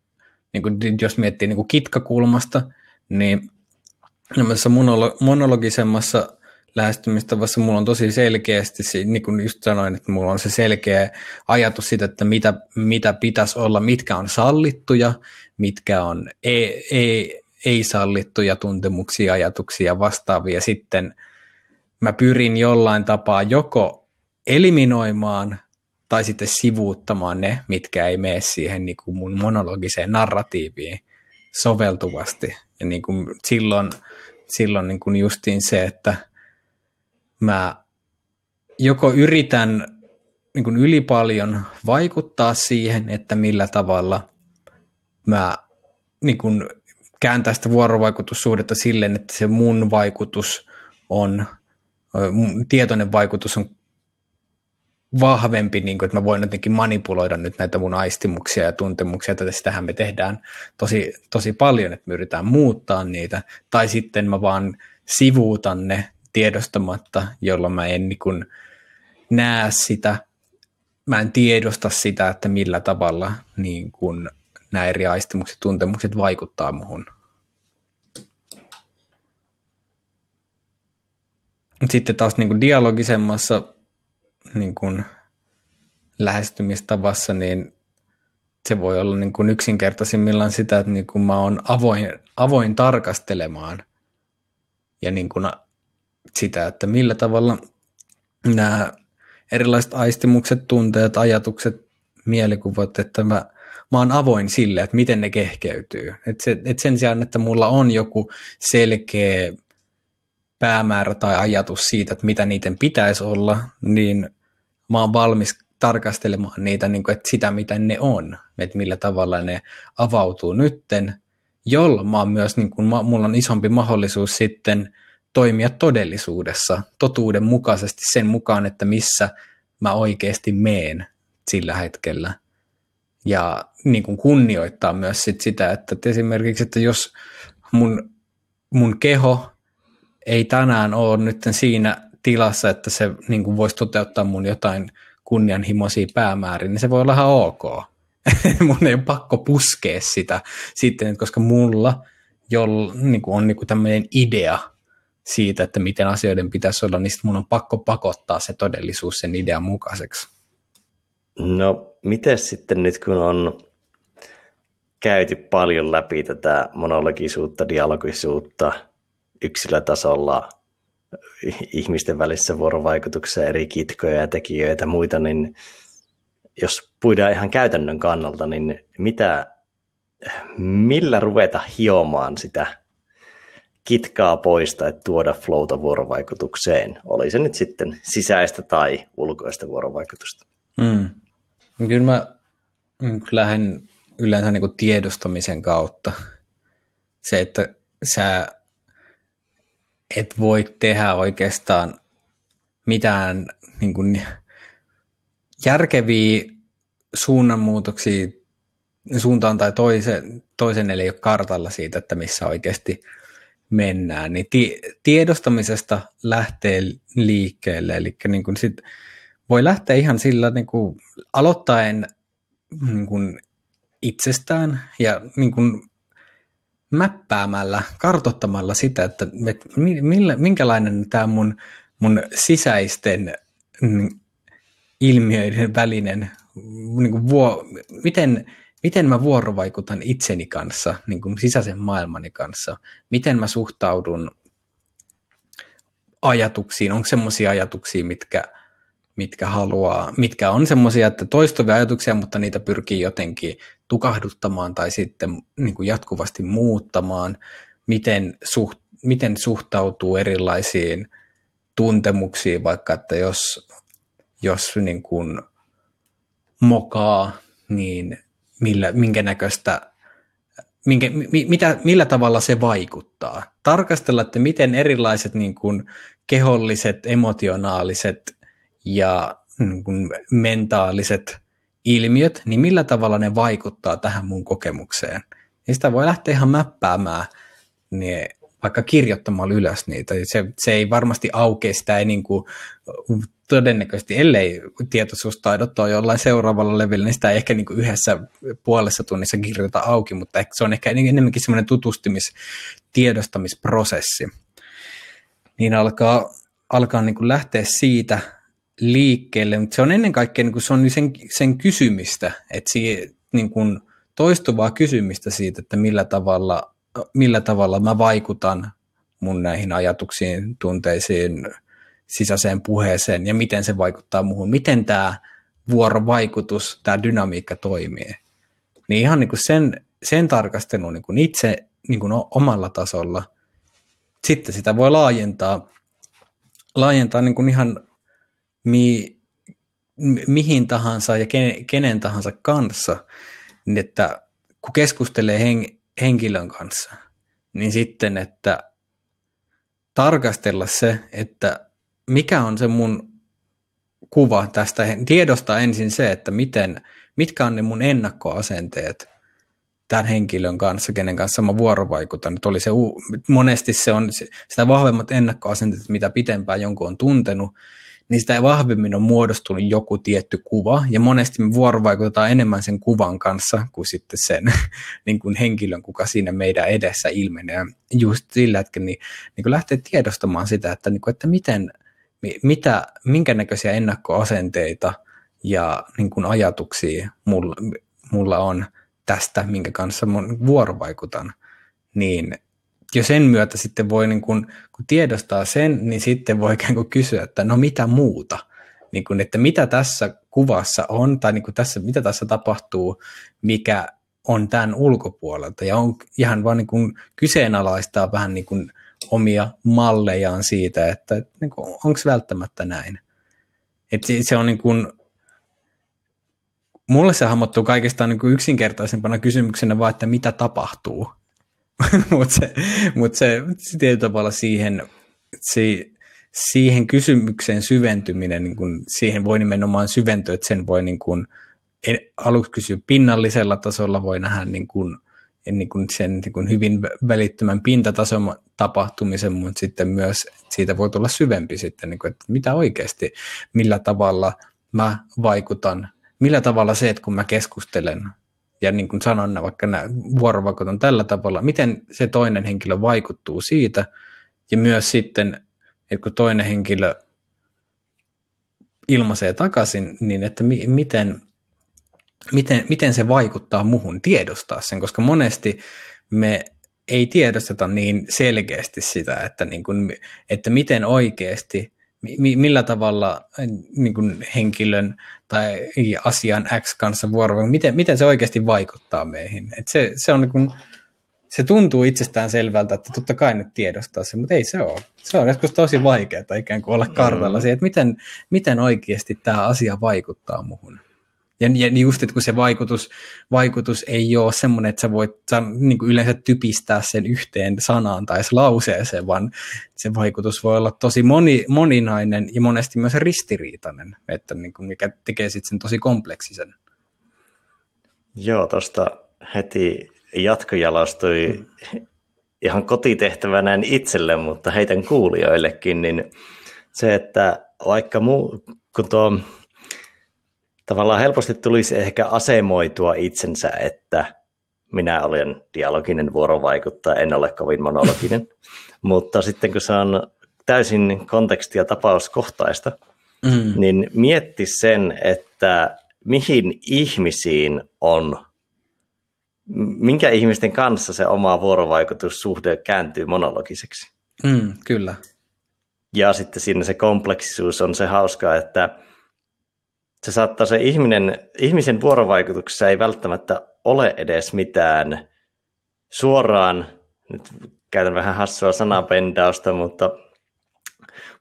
B: niin kuin, jos miettii niin kuin kitkakulmasta, niin monologisemmassa lähestymistavassa mulla on tosi selkeästi, niin kuin just sanoin, että mulla on se selkeä ajatus siitä, että mitä, mitä pitäisi olla, mitkä on sallittuja, mitkä on ei, ei, ei sallittuja tuntemuksia, ajatuksia vastaavia. Sitten mä pyrin jollain tapaa joko eliminoimaan tai sitten sivuuttamaan ne, mitkä ei mene siihen niin kuin mun monologiseen narratiiviin soveltuvasti. Ja niin kuin silloin, silloin niin kuin justiin se, että mä joko yritän niin kuin yli paljon vaikuttaa siihen, että millä tavalla mä niin kuin kääntää sitä vuorovaikutussuhdetta silleen, että se mun vaikutus on, mun tietoinen vaikutus on vahvempi, niin kuin, että mä voin jotenkin manipuloida nyt näitä mun aistimuksia ja tuntemuksia, että sitähän me tehdään tosi, tosi paljon, että me yritetään muuttaa niitä, tai sitten mä vaan sivuutan ne tiedostamatta, jolloin mä en niin näe sitä, mä en tiedosta sitä, että millä tavalla niin kuin nämä eri aistimukset, tuntemukset vaikuttaa muhun. Sitten taas niin dialogisemmassa niin kuin lähestymistavassa, niin se voi olla niin kuin yksinkertaisimmillaan sitä, että niin kuin mä oon avoin, avoin tarkastelemaan ja niin kuin sitä, että millä tavalla nämä erilaiset aistimukset, tunteet, ajatukset, mielikuvat, että mä, mä oon avoin sille, että miten ne kehkeytyy. Et se, et sen sijaan, että mulla on joku selkeä päämäärä tai ajatus siitä, että mitä niiden pitäisi olla, niin mä oon valmis tarkastelemaan niitä, niin kuin, että sitä mitä ne on, että millä tavalla ne avautuu nytten, jolloin mä oon myös, niin kuin, mulla on isompi mahdollisuus sitten toimia todellisuudessa totuuden mukaisesti sen mukaan, että missä mä oikeasti meen sillä hetkellä. Ja niin kuin kunnioittaa myös sit sitä, että esimerkiksi, että jos mun, mun keho ei tänään ole nyt siinä tilassa, että se niin kuin voisi toteuttaa mun jotain kunnianhimoisia päämääriä, niin se voi olla ihan ok. (laughs) mun ei ole pakko puskea sitä sitten, koska mulla jolla, niin kuin on niin kuin tämmöinen idea siitä, että miten asioiden pitäisi olla, niin mun on pakko pakottaa se todellisuus sen idean mukaiseksi.
A: No, miten sitten nyt, kun on käyty paljon läpi tätä monologisuutta, dialogisuutta yksilötasolla, ihmisten välissä vuorovaikutuksessa, eri kitkoja ja tekijöitä ja muita, niin jos puidaan ihan käytännön kannalta, niin mitä, millä ruveta hiomaan sitä kitkaa pois tai tuoda flowta vuorovaikutukseen, oli se nyt sitten sisäistä tai ulkoista vuorovaikutusta.
B: Mm. Kyllä mä lähden yleensä niin kuin tiedostamisen kautta. Se, että sä et voi tehdä oikeastaan mitään niin kuin järkeviä suunnanmuutoksia suuntaan tai toisen, toisen eli ei ole kartalla siitä, että missä oikeasti mennään, niin ti- tiedostamisesta lähtee liikkeelle, eli niin kuin sit voi lähteä ihan sillä niin kuin aloittaen niin kuin itsestään ja niin kuin mäppäämällä, kartottamalla sitä, että millä, minkälainen tämä mun, mun sisäisten mm, ilmiöiden välinen, niin kuin vuo, miten, miten mä vuorovaikutan itseni kanssa, niin kuin sisäisen maailmani kanssa, miten mä suhtaudun ajatuksiin, onko semmoisia ajatuksia, mitkä mitkä haluaa, mitkä on semmoisia, että toistuvia ajatuksia, mutta niitä pyrkii jotenkin tukahduttamaan tai sitten niin kuin jatkuvasti muuttamaan, miten, suht, miten suhtautuu erilaisiin tuntemuksiin, vaikka että jos, jos niin kuin mokaa, niin millä, minkä näköistä minkä, mi, mitä, millä tavalla se vaikuttaa. Tarkastella, että miten erilaiset niin kuin, keholliset, emotionaaliset ja niin kuin, mentaaliset ilmiöt, niin millä tavalla ne vaikuttaa tähän mun kokemukseen. Ja sitä voi lähteä ihan mäppäämään niin vaikka kirjoittamalla ylös niitä. Se, se ei varmasti aukea sitä, ei niin kuin, todennäköisesti, ellei tietoisuustaidot ole jollain seuraavalla levelillä, niin sitä ei ehkä niin kuin yhdessä puolessa tunnissa kirjoita auki, mutta se on ehkä enemmänkin semmoinen tutustumis, tiedostamisprosessi. Niin alkaa, alkaa niin kuin lähteä siitä liikkeelle, mutta se on ennen kaikkea niin kuin se on sen, sen kysymistä, että siihen, niin kuin toistuvaa kysymistä siitä, että millä tavalla, millä tavalla mä vaikutan mun näihin ajatuksiin, tunteisiin, sisäiseen puheeseen ja miten se vaikuttaa muuhun, miten tämä vuorovaikutus, tämä dynamiikka toimii. Niin ihan niin kuin sen, sen tarkastelu niin kuin itse niin kuin omalla tasolla. Sitten sitä voi laajentaa, laajentaa niin kuin ihan mi, mihin tahansa ja kenen, kenen tahansa kanssa, niin että kun keskustelee hen, henkilön kanssa, niin sitten, että tarkastella se, että mikä on se mun kuva tästä, tiedostaa ensin se, että miten, mitkä on ne mun ennakkoasenteet tämän henkilön kanssa, kenen kanssa mä vuorovaikutan. Että oli se, monesti se on sitä vahvemmat ennakkoasenteet, mitä pitempään jonkun on tuntenut, niin sitä vahvemmin on muodostunut joku tietty kuva, ja monesti me vuorovaikutetaan enemmän sen kuvan kanssa kuin sitten sen (laughs) niin kuin henkilön, kuka siinä meidän edessä ilmenee. Just sillä hetkellä niin, niin kuin lähtee tiedostamaan sitä, että, niin kuin, että miten, mitä, minkä näköisiä ennakkoasenteita ja niin kuin ajatuksia mulla, mulla on tästä, minkä kanssa vuorovaikutan, niin jo sen myötä sitten voi, niin kun, kun tiedostaa sen, niin sitten voi ikään kuin kysyä, että no mitä muuta, niin kun, että mitä tässä kuvassa on, tai niin tässä, mitä tässä tapahtuu, mikä on tämän ulkopuolelta, ja on ihan vaan niin kuin kyseenalaistaa vähän niin kuin omia mallejaan siitä, että, niin onko välttämättä näin. Et se, se on niin kuin, mulle se hahmottuu kaikestaan niin kuin yksinkertaisempana kysymyksenä vaan, että mitä tapahtuu. (laughs) Mutta se, mut se, tietyllä tavalla siihen, se, siihen kysymykseen syventyminen, niin kun siihen voi nimenomaan syventyä, että sen voi niin kun, aluksi kysyä pinnallisella tasolla, voi nähdä niin kun, niin kuin sen niin kuin hyvin välittömän pintatason tapahtumisen, mutta sitten myös siitä voi tulla syvempi sitten, niin kuin, että mitä oikeasti, millä tavalla mä vaikutan, millä tavalla se, että kun mä keskustelen ja niin kuin sanon, vaikka nämä vuorovaikutan tällä tavalla, miten se toinen henkilö vaikuttuu siitä, ja myös sitten, että kun toinen henkilö ilmaisee takaisin, niin että mi- miten miten, miten se vaikuttaa muhun tiedostaa sen, koska monesti me ei tiedosteta niin selkeästi sitä, että, niin kuin, että miten oikeasti, millä tavalla niin kuin henkilön tai asian X kanssa vuorovaikutus, miten, miten se oikeasti vaikuttaa meihin. Et se, se, on niin kuin, se tuntuu itsestään selvältä, että totta kai nyt tiedostaa se, mutta ei se ole. Se on joskus tosi vaikeaa ikään kuin olla kartalla mm. siihen, että miten, miten oikeasti tämä asia vaikuttaa muhun. Ja, ja niin just, että kun se vaikutus, vaikutus ei ole semmoinen, että sä voit sä, niin kuin yleensä typistää sen yhteen sanaan tai lauseeseen, vaan se vaikutus voi olla tosi moni, moninainen ja monesti myös ristiriitainen, että niin kuin, mikä tekee sitten sen tosi kompleksisen.
A: Joo, tuosta heti jatkojalostui mm. ihan kotitehtävänä itselle, mutta heitän kuulijoillekin, niin se, että vaikka muu, kun tuo tavallaan helposti tulisi ehkä asemoitua itsensä, että minä olen dialoginen vuorovaikuttaja, en ole kovin monologinen. (laughs) Mutta sitten kun se on täysin konteksti- ja tapauskohtaista, mm. niin mietti sen, että mihin ihmisiin on, minkä ihmisten kanssa se oma vuorovaikutussuhde kääntyy monologiseksi.
B: Mm, kyllä.
A: Ja sitten siinä se kompleksisuus on se hauska, että se saattaa se ihminen, ihmisen vuorovaikutuksessa ei välttämättä ole edes mitään suoraan, nyt käytän vähän hassua sanapendausta, mutta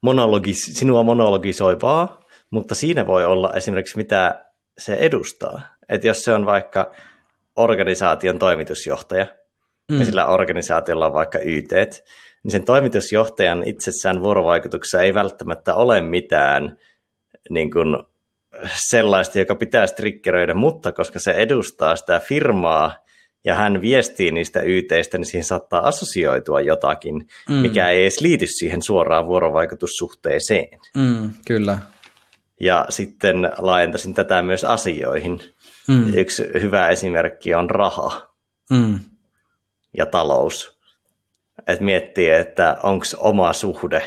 A: monologis, sinua monologisoivaa, mutta siinä voi olla esimerkiksi mitä se edustaa. Että jos se on vaikka organisaation toimitusjohtaja, mm. ja sillä organisaatiolla on vaikka YT, niin sen toimitusjohtajan itsessään vuorovaikutuksessa ei välttämättä ole mitään niin kuin, sellaista, joka pitää triggeröidä, mutta koska se edustaa sitä firmaa ja hän viestii niistä YTistä, niin siihen saattaa assosioitua jotakin, mm. mikä ei edes liity siihen suoraan vuorovaikutussuhteeseen.
B: Mm, kyllä.
A: Ja sitten laajentaisin tätä myös asioihin. Mm. Yksi hyvä esimerkki on raha mm. ja talous. Et miettii, että onko oma suhde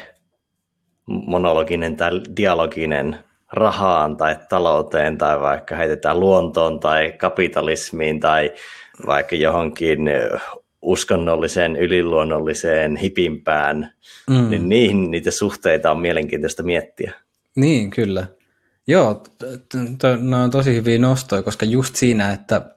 A: monologinen tai dialoginen rahaan tai talouteen tai vaikka heitetään luontoon tai kapitalismiin tai vaikka johonkin uskonnolliseen, yliluonnolliseen, hipimpään, mm. niin niihin niitä suhteita on mielenkiintoista miettiä.
B: Niin, kyllä. Joo, ne on tosi hyviä nostoja, koska just siinä, että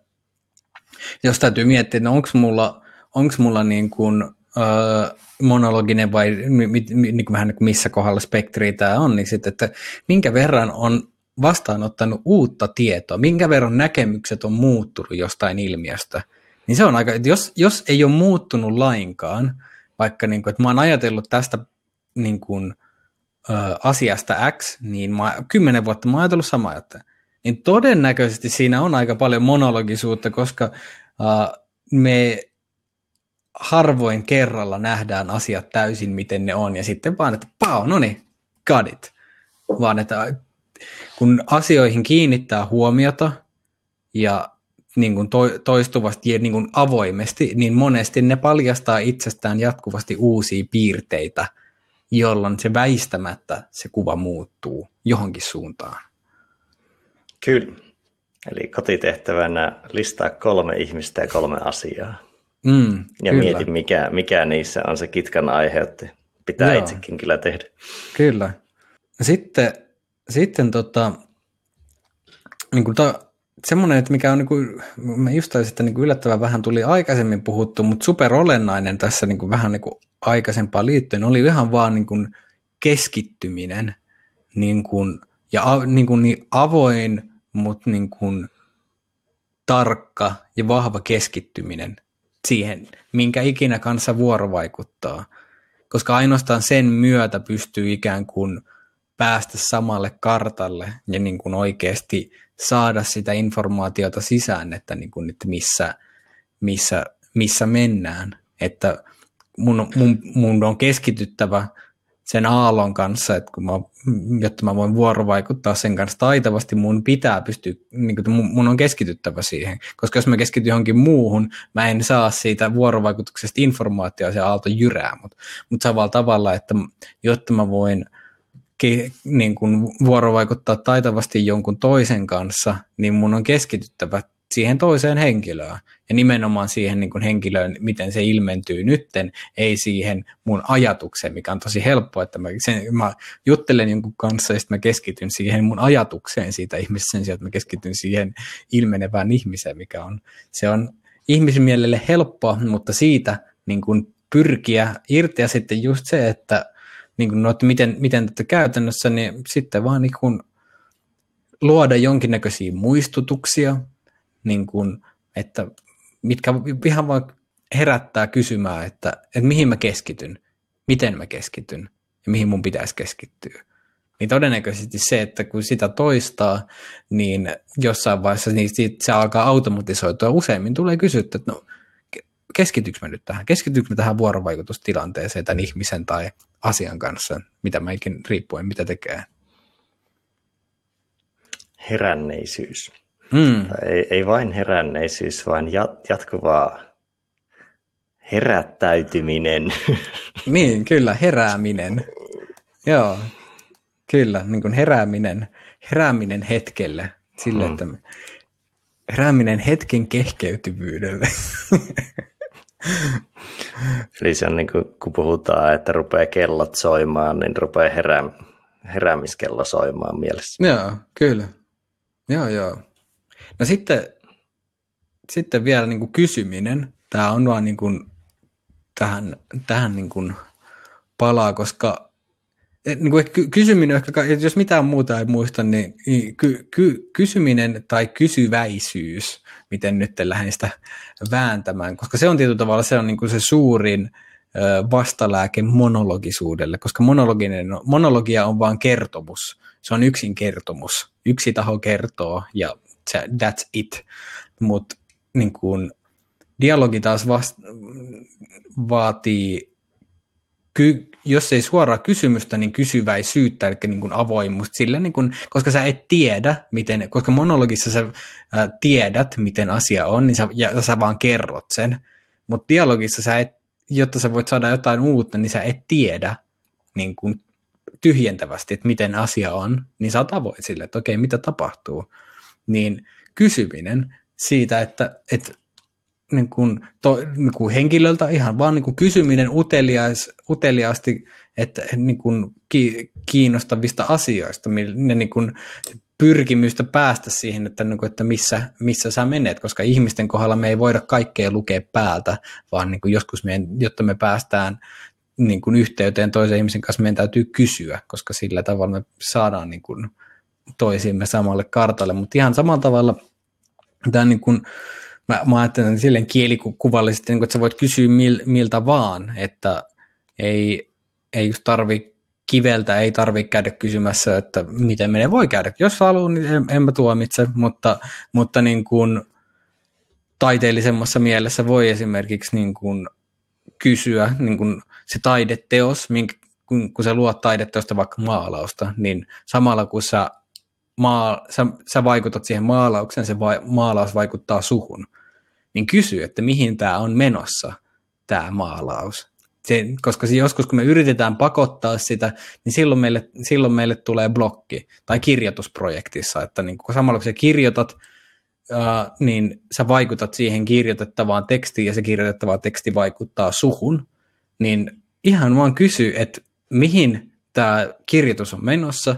B: jos täytyy miettiä, että onko mulla, onks mulla niin kuin, äh, monologinen vai niin vähän niin missä kohdalla spektri tämä on, niin sitten, että minkä verran on vastaanottanut uutta tietoa, minkä verran näkemykset on muuttunut jostain ilmiöstä, niin se on aika, että jos, jos ei ole muuttunut lainkaan, vaikka niin kuin, että mä oon ajatellut tästä niin kuin, ö, asiasta X, niin mä, kymmenen vuotta mä oon ajatellut samaa, että niin todennäköisesti siinä on aika paljon monologisuutta, koska ö, me harvoin kerralla nähdään asiat täysin, miten ne on, ja sitten vaan, että pau, no niin, got it. Vaan että kun asioihin kiinnittää huomiota ja niin kuin toistuvasti ja niin kuin avoimesti, niin monesti ne paljastaa itsestään jatkuvasti uusia piirteitä, jolloin se väistämättä se kuva muuttuu johonkin suuntaan.
A: Kyllä. Eli kotitehtävänä listaa kolme ihmistä ja kolme asiaa.
B: Mm,
A: ja kyllä. mieti, mikä, mikä niissä on se kitkan aiheutti. Pitää Joo. itsekin kyllä tehdä.
B: Kyllä. Sitten, sitten tota, niin kuin to, semmoinen, että mikä on, niin kuin, mä just taisin, että niin kuin yllättävän vähän tuli aikaisemmin puhuttu, mutta super olennainen tässä niin kuin vähän niin kuin aikaisempaan liittyen oli ihan vaan niin kuin keskittyminen niin kuin, ja niin, kuin niin avoin, mutta niin kuin tarkka ja vahva keskittyminen siihen, minkä ikinä kanssa vuorovaikuttaa. Koska ainoastaan sen myötä pystyy ikään kuin päästä samalle kartalle ja niin kuin oikeasti saada sitä informaatiota sisään, että, niin kuin, että missä, missä, missä mennään. Että mun, mun, mun on keskityttävä sen aallon kanssa, että kun mä, jotta mä voin vuorovaikuttaa sen kanssa taitavasti, mun pitää pystyä, niin kuin, mun on keskityttävä siihen, koska jos mä keskityn johonkin muuhun, mä en saa siitä vuorovaikutuksesta informaatiota, se aalto jyrää, mutta mut samalla tavalla, että jotta mä voin ke, niin kuin vuorovaikuttaa taitavasti jonkun toisen kanssa, niin mun on keskityttävä siihen toiseen henkilöön. Ja nimenomaan siihen niin kuin henkilöön, miten se ilmentyy nytten, ei siihen mun ajatukseen, mikä on tosi helppoa, että mä, sen, mä juttelen jonkun kanssa ja sitten mä keskityn siihen mun ajatukseen siitä ihmisestä sen sijaan, että mä keskityn siihen ilmenevään ihmiseen, mikä on, se on ihmisen mielelle helppoa, mutta siitä niin kuin pyrkiä irti ja sitten just se, että, niin kuin, no, että miten, miten tätä käytännössä, niin sitten vaan niin kuin luoda jonkinnäköisiä muistutuksia, niin kuin, että mitkä ihan vaan herättää kysymään, että, että mihin mä keskityn, miten mä keskityn ja mihin mun pitäisi keskittyä. Niin todennäköisesti se, että kun sitä toistaa, niin jossain vaiheessa niin se alkaa automatisoitua. Useimmin tulee kysytty, että no keskityykö mä nyt tähän? Keskityykö mä tähän vuorovaikutustilanteeseen tämän ihmisen tai asian kanssa, mitä mä ikin riippuen mitä tekee?
A: Heränneisyys. Mm. Ei, ei vain heränneisyys, vaan jat, jatkuvaa herättäytyminen. (laughs)
B: niin, kyllä, herääminen. Joo, kyllä, niin kuin herääminen, herääminen hetkelle, sille, mm. että herääminen hetken kehkeytyvyydelle. (laughs)
A: Eli se on niin kuin, kun puhutaan, että rupeaa kellot soimaan, niin rupeaa herää, heräämiskello soimaan mielessä.
B: Joo, kyllä. Joo, joo. No sitten, sitten vielä niin kuin kysyminen. Tämä on vaan niin kuin tähän, tähän niin kuin palaa, koska niin kuin kysyminen, ehkä, jos mitään muuta ei muista, niin ky, ky, kysyminen tai kysyväisyys, miten nyt lähden sitä vääntämään, koska se on tietyllä tavalla se, on niin kuin se suurin vastalääke monologisuudelle, koska monologinen, monologia on vain kertomus. Se on yksin kertomus. Yksi taho kertoo ja that's it. Mutta niin kuin, dialogi taas vast, vaatii ky, jos ei suoraa kysymystä, niin kysyväisyyttä, eli niin avoimuus, sillä niin kuin, koska sä et tiedä, miten, koska monologissa sä ää, tiedät, miten asia on, niin sä, ja sä vaan kerrot sen, mutta dialogissa sä et, jotta sä voit saada jotain uutta, niin sä et tiedä niin kuin tyhjentävästi, että miten asia on, niin sä oot sille, että okei, mitä tapahtuu. Niin kysyminen siitä, että, että niin kuin, to, niin kuin henkilöltä ihan vaan niin kuin kysyminen uteliais, uteliaasti että, niin kuin ki, kiinnostavista asioista, ne niin kuin pyrkimystä päästä siihen, että, niin kuin, että missä, missä sä menet, koska ihmisten kohdalla me ei voida kaikkea lukea päältä, vaan niin kuin joskus me, jotta me päästään niin kuin yhteyteen toisen ihmisen kanssa, meidän täytyy kysyä, koska sillä tavalla me saadaan niin kuin toisiimme samalle kartalle, mutta ihan samalla tavalla tämä niin kuin, mä, mä ajattelen silleen kielikuvallisesti, niin että sä voit kysyä mil, miltä vaan, että ei, ei just tarvi kiveltä, ei tarvi käydä kysymässä, että miten menee. Voi käydä, jos haluaa, niin en, en mä tuomitse, mutta, mutta niin kuin taiteellisemmassa mielessä voi esimerkiksi niin kuin kysyä niin kuin se taideteos, minkä, kun, kun sä luot taideteosta vaikka maalausta, niin samalla kun sä, maa, sä, sä vaikutat siihen maalaukseen, se va, maalaus vaikuttaa suhun niin kysy, että mihin tämä on menossa, tämä maalaus. Se, koska joskus kun me yritetään pakottaa sitä, niin silloin meille, silloin meille tulee blokki tai kirjoitusprojektissa, että niin kun samalla kun sä kirjoitat, ää, niin sä vaikutat siihen kirjoitettavaan tekstiin ja se kirjoitettava teksti vaikuttaa suhun, niin ihan vaan kysy, että mihin tämä kirjoitus on menossa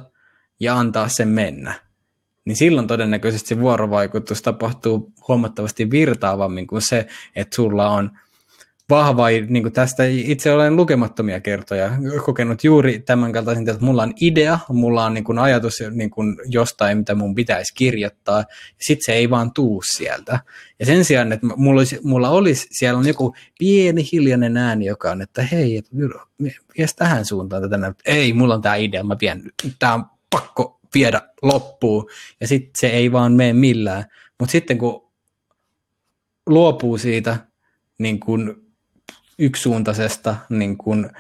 B: ja antaa sen mennä niin silloin todennäköisesti se vuorovaikutus tapahtuu huomattavasti virtaavammin kuin se, että sulla on vahva, niin kuin tästä itse olen lukemattomia kertoja kokenut juuri tämän kaltaisen, että mulla on idea, mulla on niin kuin ajatus niin kuin jostain, mitä mun pitäisi kirjoittaa, ja sitten se ei vaan tuu sieltä. Ja sen sijaan, että mulla olisi, mulla olisi siellä on joku pieni hiljainen ääni, joka on, että hei, vies tähän suuntaan tätä, ei, mulla on tämä idea, mä vien, tämä pakko viedä loppuun, ja sitten se ei vaan mene millään. Mutta sitten kun luopuu siitä niin kun yksisuuntaisesta niin kun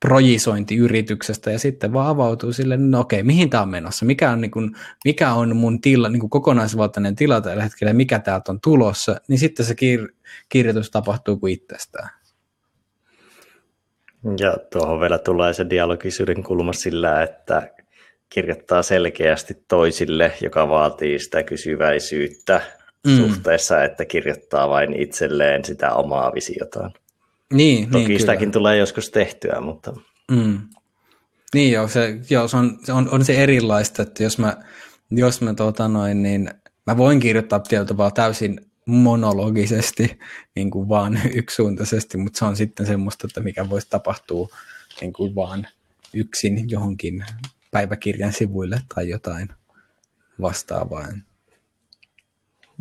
B: projisointiyrityksestä ja sitten vaan avautuu sille, no okei, mihin tämä on menossa, mikä on, niin kun, mikä on mun tila, niin kokonaisvaltainen tila tällä hetkellä, mikä täältä on tulossa, niin sitten se kir- kirjoitus tapahtuu kuin itsestään.
A: Ja tuohon vielä tulee se dialogisyyden kulma sillä, että kirjoittaa selkeästi toisille, joka vaatii sitä kysyväisyyttä mm. suhteessa, että kirjoittaa vain itselleen sitä omaa visiotaan.
B: Niin,
A: Toki
B: niin,
A: sitäkin kyllä. tulee joskus tehtyä, mutta...
B: Mm. Niin joo, se, joo, se, on, se on, on, se erilaista, että jos mä, jos mä tota noin, niin mä voin kirjoittaa tietyllä täysin monologisesti, niin kuin vaan (laughs) yksisuuntaisesti, mutta se on sitten semmoista, että mikä voisi tapahtua niin kuin vaan yksin johonkin päiväkirjan sivuille tai jotain vastaavaa.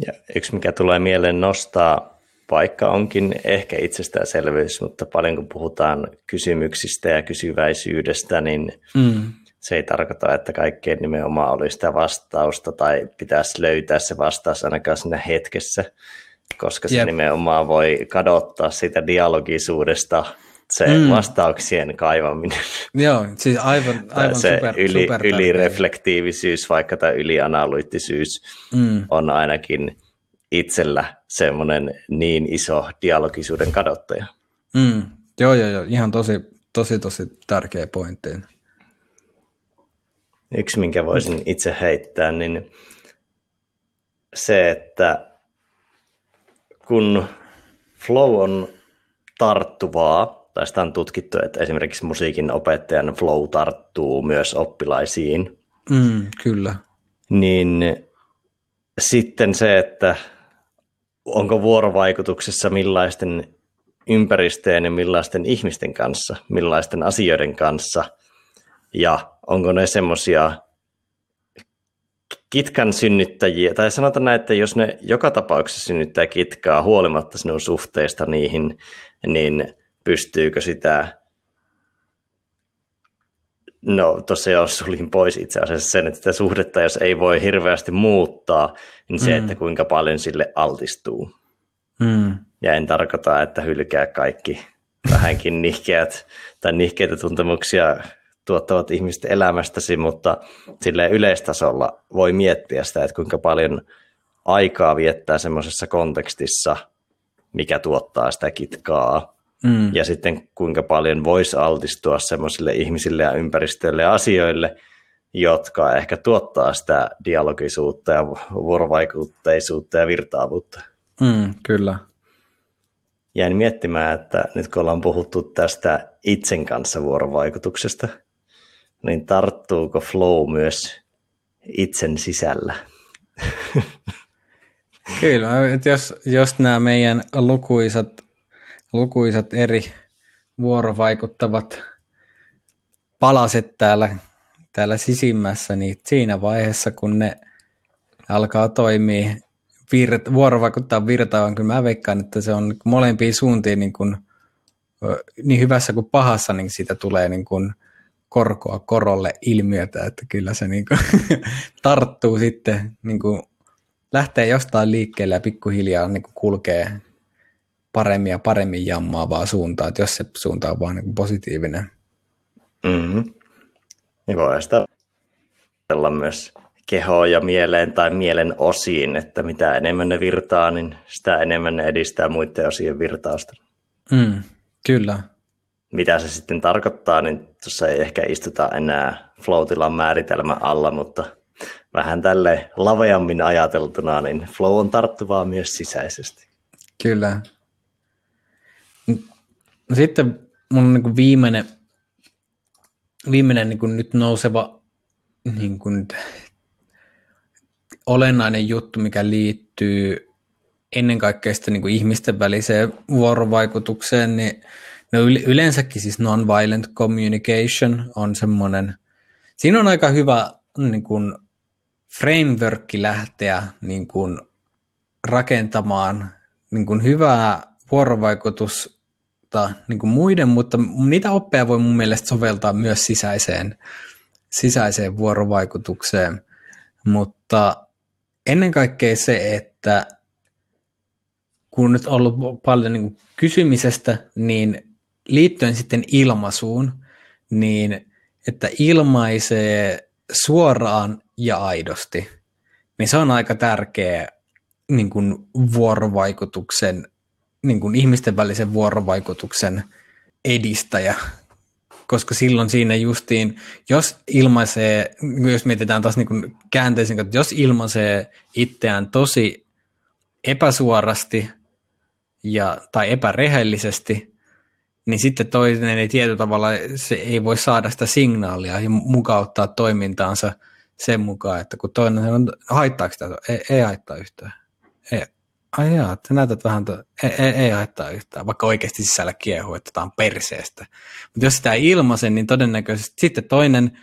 A: Ja yksi, mikä tulee mieleen nostaa, vaikka onkin ehkä itsestäänselvyys, mutta paljon kun puhutaan kysymyksistä ja kysyväisyydestä, niin mm. se ei tarkoita, että kaikkeen nimenomaan olisi sitä vastausta tai pitäisi löytää se vastaus ainakaan siinä hetkessä, koska se Jep. nimenomaan voi kadottaa sitä dialogisuudesta se mm. vastauksien kaivaminen. (laughs)
B: Joo, siis aivan, aivan
A: se
B: super,
A: yli,
B: super
A: ylireflektiivisyys vaikka tai ylianalyyttisyys mm. on ainakin itsellä semmoinen niin iso dialogisuuden kadottaja.
B: Mm. Joo, joo, joo, ihan tosi, tosi, tosi tärkeä pointti.
A: Yksi, minkä voisin itse heittää, niin se, että kun flow on tarttuvaa, tai sitä on tutkittu, että esimerkiksi musiikin opettajan flow tarttuu myös oppilaisiin.
B: Mm, kyllä.
A: Niin sitten se, että onko vuorovaikutuksessa millaisten ympäristöjen ja millaisten ihmisten kanssa, millaisten asioiden kanssa, ja onko ne semmoisia kitkan synnyttäjiä, tai sanotaan näin, että jos ne joka tapauksessa synnyttää kitkaa huolimatta sinun suhteesta niihin, niin pystyykö sitä No tuossa jo sulin pois itse asiassa sen, että sitä suhdetta, jos ei voi hirveästi muuttaa, niin se, mm. että kuinka paljon sille altistuu. Mm. Ja en tarkoita, että hylkää kaikki vähänkin (laughs) nihkeät tai nihkeitä tuntemuksia tuottavat ihmisten elämästäsi, mutta sille yleistasolla voi miettiä sitä, että kuinka paljon aikaa viettää semmoisessa kontekstissa, mikä tuottaa sitä kitkaa. Mm. Ja sitten kuinka paljon voisi altistua semmoisille ihmisille ja ympäristöille ja asioille, jotka ehkä tuottaa sitä dialogisuutta ja vuorovaikutteisuutta ja virtaavuutta.
B: Mm, kyllä.
A: Jäin miettimään, että nyt kun ollaan puhuttu tästä itsen kanssa vuorovaikutuksesta, niin tarttuuko flow myös itsen sisällä? (laughs)
B: Kyllä, että jos, jos nämä meidän lukuisat, lukuisat eri vuorovaikuttavat palaset täällä, täällä sisimmässä, niin siinä vaiheessa, kun ne alkaa toimia, virt, vuorovaikuttaa virtaan, kyllä mä veikkaan, että se on molempiin suuntiin niin, kuin, niin hyvässä kuin pahassa, niin siitä tulee niin kuin, korkoa korolle ilmiötä, että kyllä se niin kuin (laughs) tarttuu sitten, niin kuin lähtee jostain liikkeelle ja pikkuhiljaa niin kuin kulkee paremmin ja paremmin jammaavaa suuntaa, että jos se suunta on vaan niin positiivinen.
A: Mm-hmm. Niin voi sitä myös kehoon ja mieleen tai mielen osiin, että mitä enemmän ne virtaa, niin sitä enemmän ne edistää muiden osien virtausta.
B: Mm, kyllä
A: mitä se sitten tarkoittaa, niin tuossa ei ehkä istuta enää flow määritelmän alla, mutta vähän tälle laveammin ajateltuna, niin flow on tarttuvaa myös sisäisesti.
B: Kyllä. Sitten mun niin viimeinen, viimeinen niin nyt nouseva niin kuin, olennainen juttu, mikä liittyy ennen kaikkea sitten niin kuin ihmisten väliseen vuorovaikutukseen, niin No yleensäkin siis non-violent communication on semmoinen, siinä on aika hyvä niin kuin lähteä niin kuin rakentamaan niin kuin hyvää vuorovaikutusta niin kuin muiden, mutta niitä oppeja voi mun mielestä soveltaa myös sisäiseen, sisäiseen vuorovaikutukseen, mutta ennen kaikkea se, että kun nyt on ollut paljon niin kuin kysymisestä, niin liittyen sitten ilmaisuun, niin että ilmaisee suoraan ja aidosti, niin se on aika tärkeä niin kuin vuorovaikutuksen, niin kuin ihmisten välisen vuorovaikutuksen edistäjä, koska silloin siinä justiin, jos ilmaisee, jos mietitään taas niin käänteisen, että jos ilmaisee itseään tosi epäsuorasti ja, tai epärehellisesti, niin sitten toinen ei tietyllä tavalla, se ei voi saada sitä signaalia ja mukauttaa toimintaansa sen mukaan, että kun toinen on, haittaako sitä, ei, ei haittaa yhtään. Ei, ai jaa, että näytät vähän, to, ei, ei, ei haittaa yhtään, vaikka oikeasti sisällä kiehuu, että tämä on perseestä. Mutta jos sitä ei ilmaise, niin todennäköisesti sitten toinen,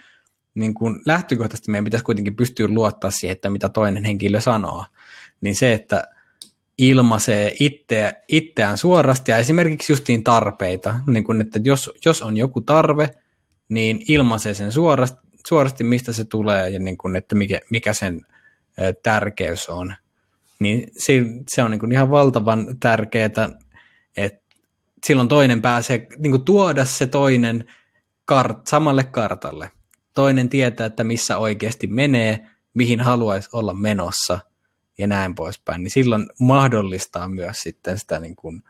B: niin kun lähtökohtaisesti meidän pitäisi kuitenkin pystyä luottaa siihen, että mitä toinen henkilö sanoo. Niin se, että ilmaisee itseä, itseään suorasti ja esimerkiksi justiin tarpeita, niin kun, että jos, jos on joku tarve, niin ilmaisee sen suorasti, suorasti mistä se tulee ja niin kun, että mikä, mikä sen tärkeys on. Niin se, se on niin kun ihan valtavan tärkeää, että silloin toinen pääsee niin tuoda se toinen kart, samalle kartalle. Toinen tietää, että missä oikeasti menee, mihin haluaisi olla menossa – ja näin poispäin, niin silloin mahdollistaa myös sitten sitä niin kuin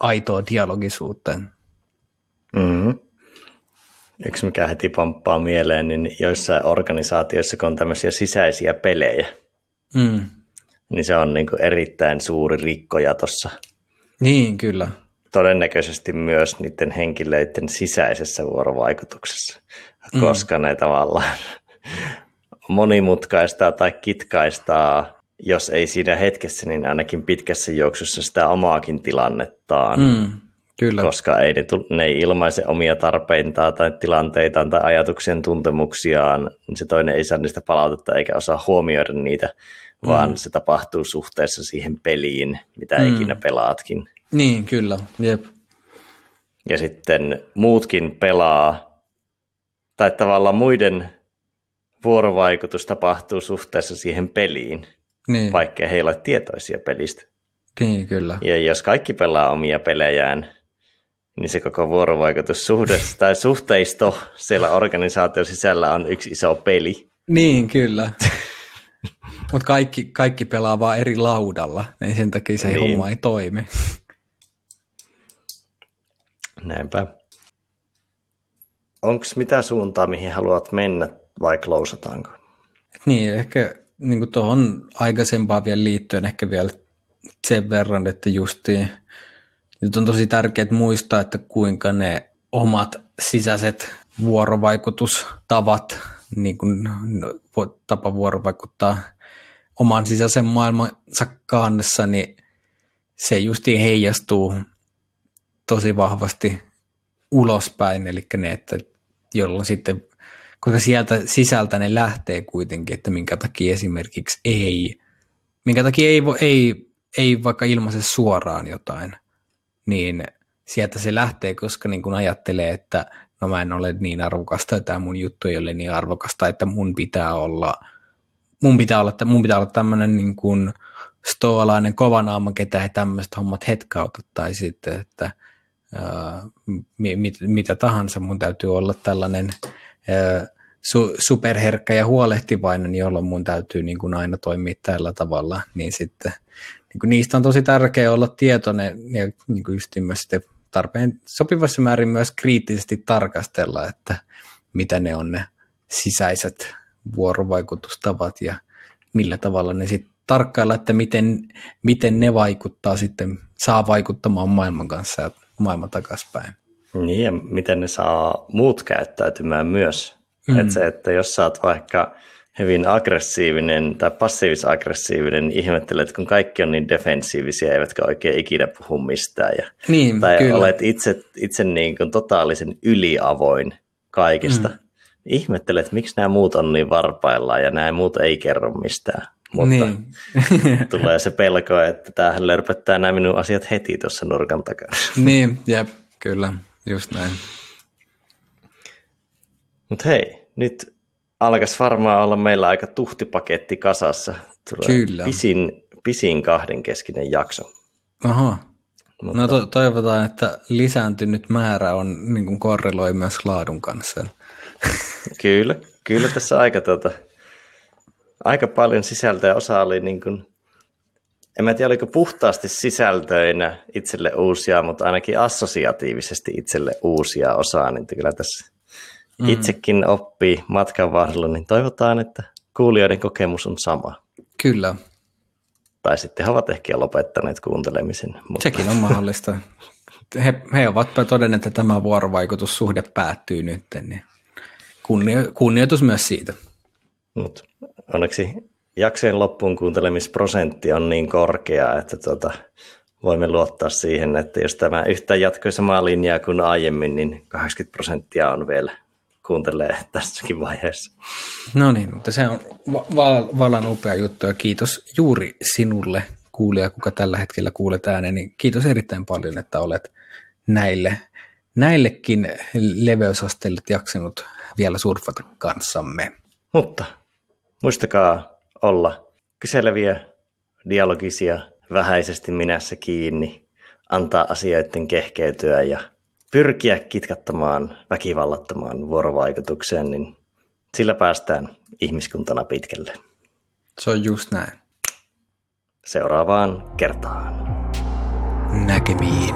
B: aitoa dialogisuutta.
A: Mm-hmm. Yksi mikä heti pomppaa mieleen, niin joissain organisaatioissa, kun on tämmöisiä sisäisiä pelejä, mm. Niin se on niin kuin erittäin suuri rikkoja tuossa.
B: Niin, kyllä.
A: Todennäköisesti myös niiden henkilöiden sisäisessä vuorovaikutuksessa, mm. koska ne tavallaan monimutkaistaa tai kitkaistaa, jos ei siinä hetkessä, niin ainakin pitkässä juoksussa sitä omaakin tilannettaan.
B: Mm, kyllä.
A: Koska ei ne, ne ei ilmaise omia tarpeitaan tai tilanteitaan tai ajatuksen tuntemuksiaan, niin se toinen ei saa niistä palautetta eikä osaa huomioida niitä, vaan mm. se tapahtuu suhteessa siihen peliin, mitä mm. ikinä pelaatkin.
B: Niin, kyllä. Jep.
A: Ja sitten muutkin pelaa, tai tavallaan muiden vuorovaikutus tapahtuu suhteessa siihen peliin, niin. vaikka he ole tietoisia pelistä.
B: Niin, kyllä.
A: Ja jos kaikki pelaa omia pelejään, niin se koko vuorovaikutussuhde (laughs) tai suhteisto siellä organisaation sisällä on yksi iso peli.
B: Niin, kyllä. (laughs) Mutta kaikki, kaikki pelaa vaan eri laudalla, niin sen takia se niin. homma ei toimi.
A: Näinpä. Onko mitä suuntaa, mihin haluat mennä vai klousataanko?
B: Niin, ehkä niin tuohon aikaisempaan vielä liittyen ehkä vielä sen verran, että justiin nyt on tosi tärkeää muistaa, että kuinka ne omat sisäiset vuorovaikutustavat, niin kuin tapa vuorovaikuttaa oman sisäisen maailmansa kannessa, niin se justiin heijastuu tosi vahvasti ulospäin, eli ne, että jolloin sitten, koska sieltä sisältä ne lähtee kuitenkin, että minkä takia esimerkiksi ei, minkä takia ei, ei, ei vaikka ilmaise suoraan jotain, niin sieltä se lähtee, koska niin kun ajattelee, että no mä en ole niin arvokasta, että tämä mun juttu ei ole niin arvokasta, että mun pitää olla, mun pitää olla, mun pitää olla tämmöinen niin kuin stoalainen kovanaama, ketä ei tämmöiset hommat hetkauta, tai sitten, että mit, mitä tahansa, mun täytyy olla tällainen su, superherkkä ja huolehtivainen, jolloin mun täytyy niin kuin aina toimia tällä tavalla, niin sitten niin kuin niistä on tosi tärkeää olla tietoinen ja niin kuin just myös sitten tarpeen sopivassa määrin myös kriittisesti tarkastella, että mitä ne on ne sisäiset vuorovaikutustavat ja millä tavalla ne sitten tarkkailla, että miten, miten ne vaikuttaa sitten, saa vaikuttamaan maailman kanssa ja maailma takaspäin.
A: Niin, ja miten ne saa muut käyttäytymään myös. Mm. Että se, että jos sä oot vaikka hyvin aggressiivinen tai passiivis-aggressiivinen, niin ihmettelet, kun kaikki on niin defensiivisiä, eivätkä oikein ikinä puhu mistään. Ja,
B: niin,
A: tai
B: kyllä.
A: olet itse, itse niin kuin totaalisen yliavoin kaikista. Mm. Ihmettelet, miksi nämä muut on niin varpaillaan ja nämä muut ei kerro mistään. Mutta niin. (laughs) tulee se pelko, että tämähän lörpöttää nämä minun asiat heti tuossa nurkan takana. (laughs)
B: Niin, jep, kyllä, just näin.
A: Mutta hei, nyt alkaisi varmaan olla meillä aika tuhtipaketti kasassa.
B: Tulee kyllä.
A: Pisin, pisin kahdenkeskinen jakso.
B: Aha. Mutta... No to- toivotaan, että lisääntynyt määrä on niin kuin korreloi myös laadun kanssa. (laughs)
A: kyllä, kyllä tässä aika tuota, aika paljon sisältöä. Osa oli niin kuin, en mä tiedä oliko puhtaasti sisältöinä itselle uusia, mutta ainakin assosiatiivisesti itselle uusia osaa, niin kyllä tässä mm. itsekin oppii matkan varrella, niin toivotaan, että kuulijoiden kokemus on sama.
B: Kyllä.
A: Tai sitten he ovat ehkä lopettaneet kuuntelemisen.
B: Mutta... Sekin on mahdollista. He, he ovat todenneet, että tämä vuorovaikutussuhde päättyy nyt, niin kunnio, kunnioitus myös siitä.
A: Mutta onneksi jaksojen loppuun kuuntelemisprosentti on niin korkea, että tuota, voimme luottaa siihen, että jos tämä yhtä jatkoi samaa linjaa kuin aiemmin, niin 80 prosenttia on vielä kuuntelee tässäkin vaiheessa.
B: No niin, mutta se on va- vallan upea juttu ja kiitos juuri sinulle kuulija, kuka tällä hetkellä kuulet äänen, niin kiitos erittäin paljon, että olet näille, näillekin leveysasteille jaksanut vielä surfata kanssamme.
A: Mutta Muistakaa olla kyseleviä, dialogisia, vähäisesti minässä kiinni, antaa asioiden kehkeytyä ja pyrkiä kitkattamaan väkivallattomaan vuorovaikutukseen, niin sillä päästään ihmiskuntana pitkälle.
B: Se on just näin.
A: Seuraavaan kertaan.
B: Näkemiin.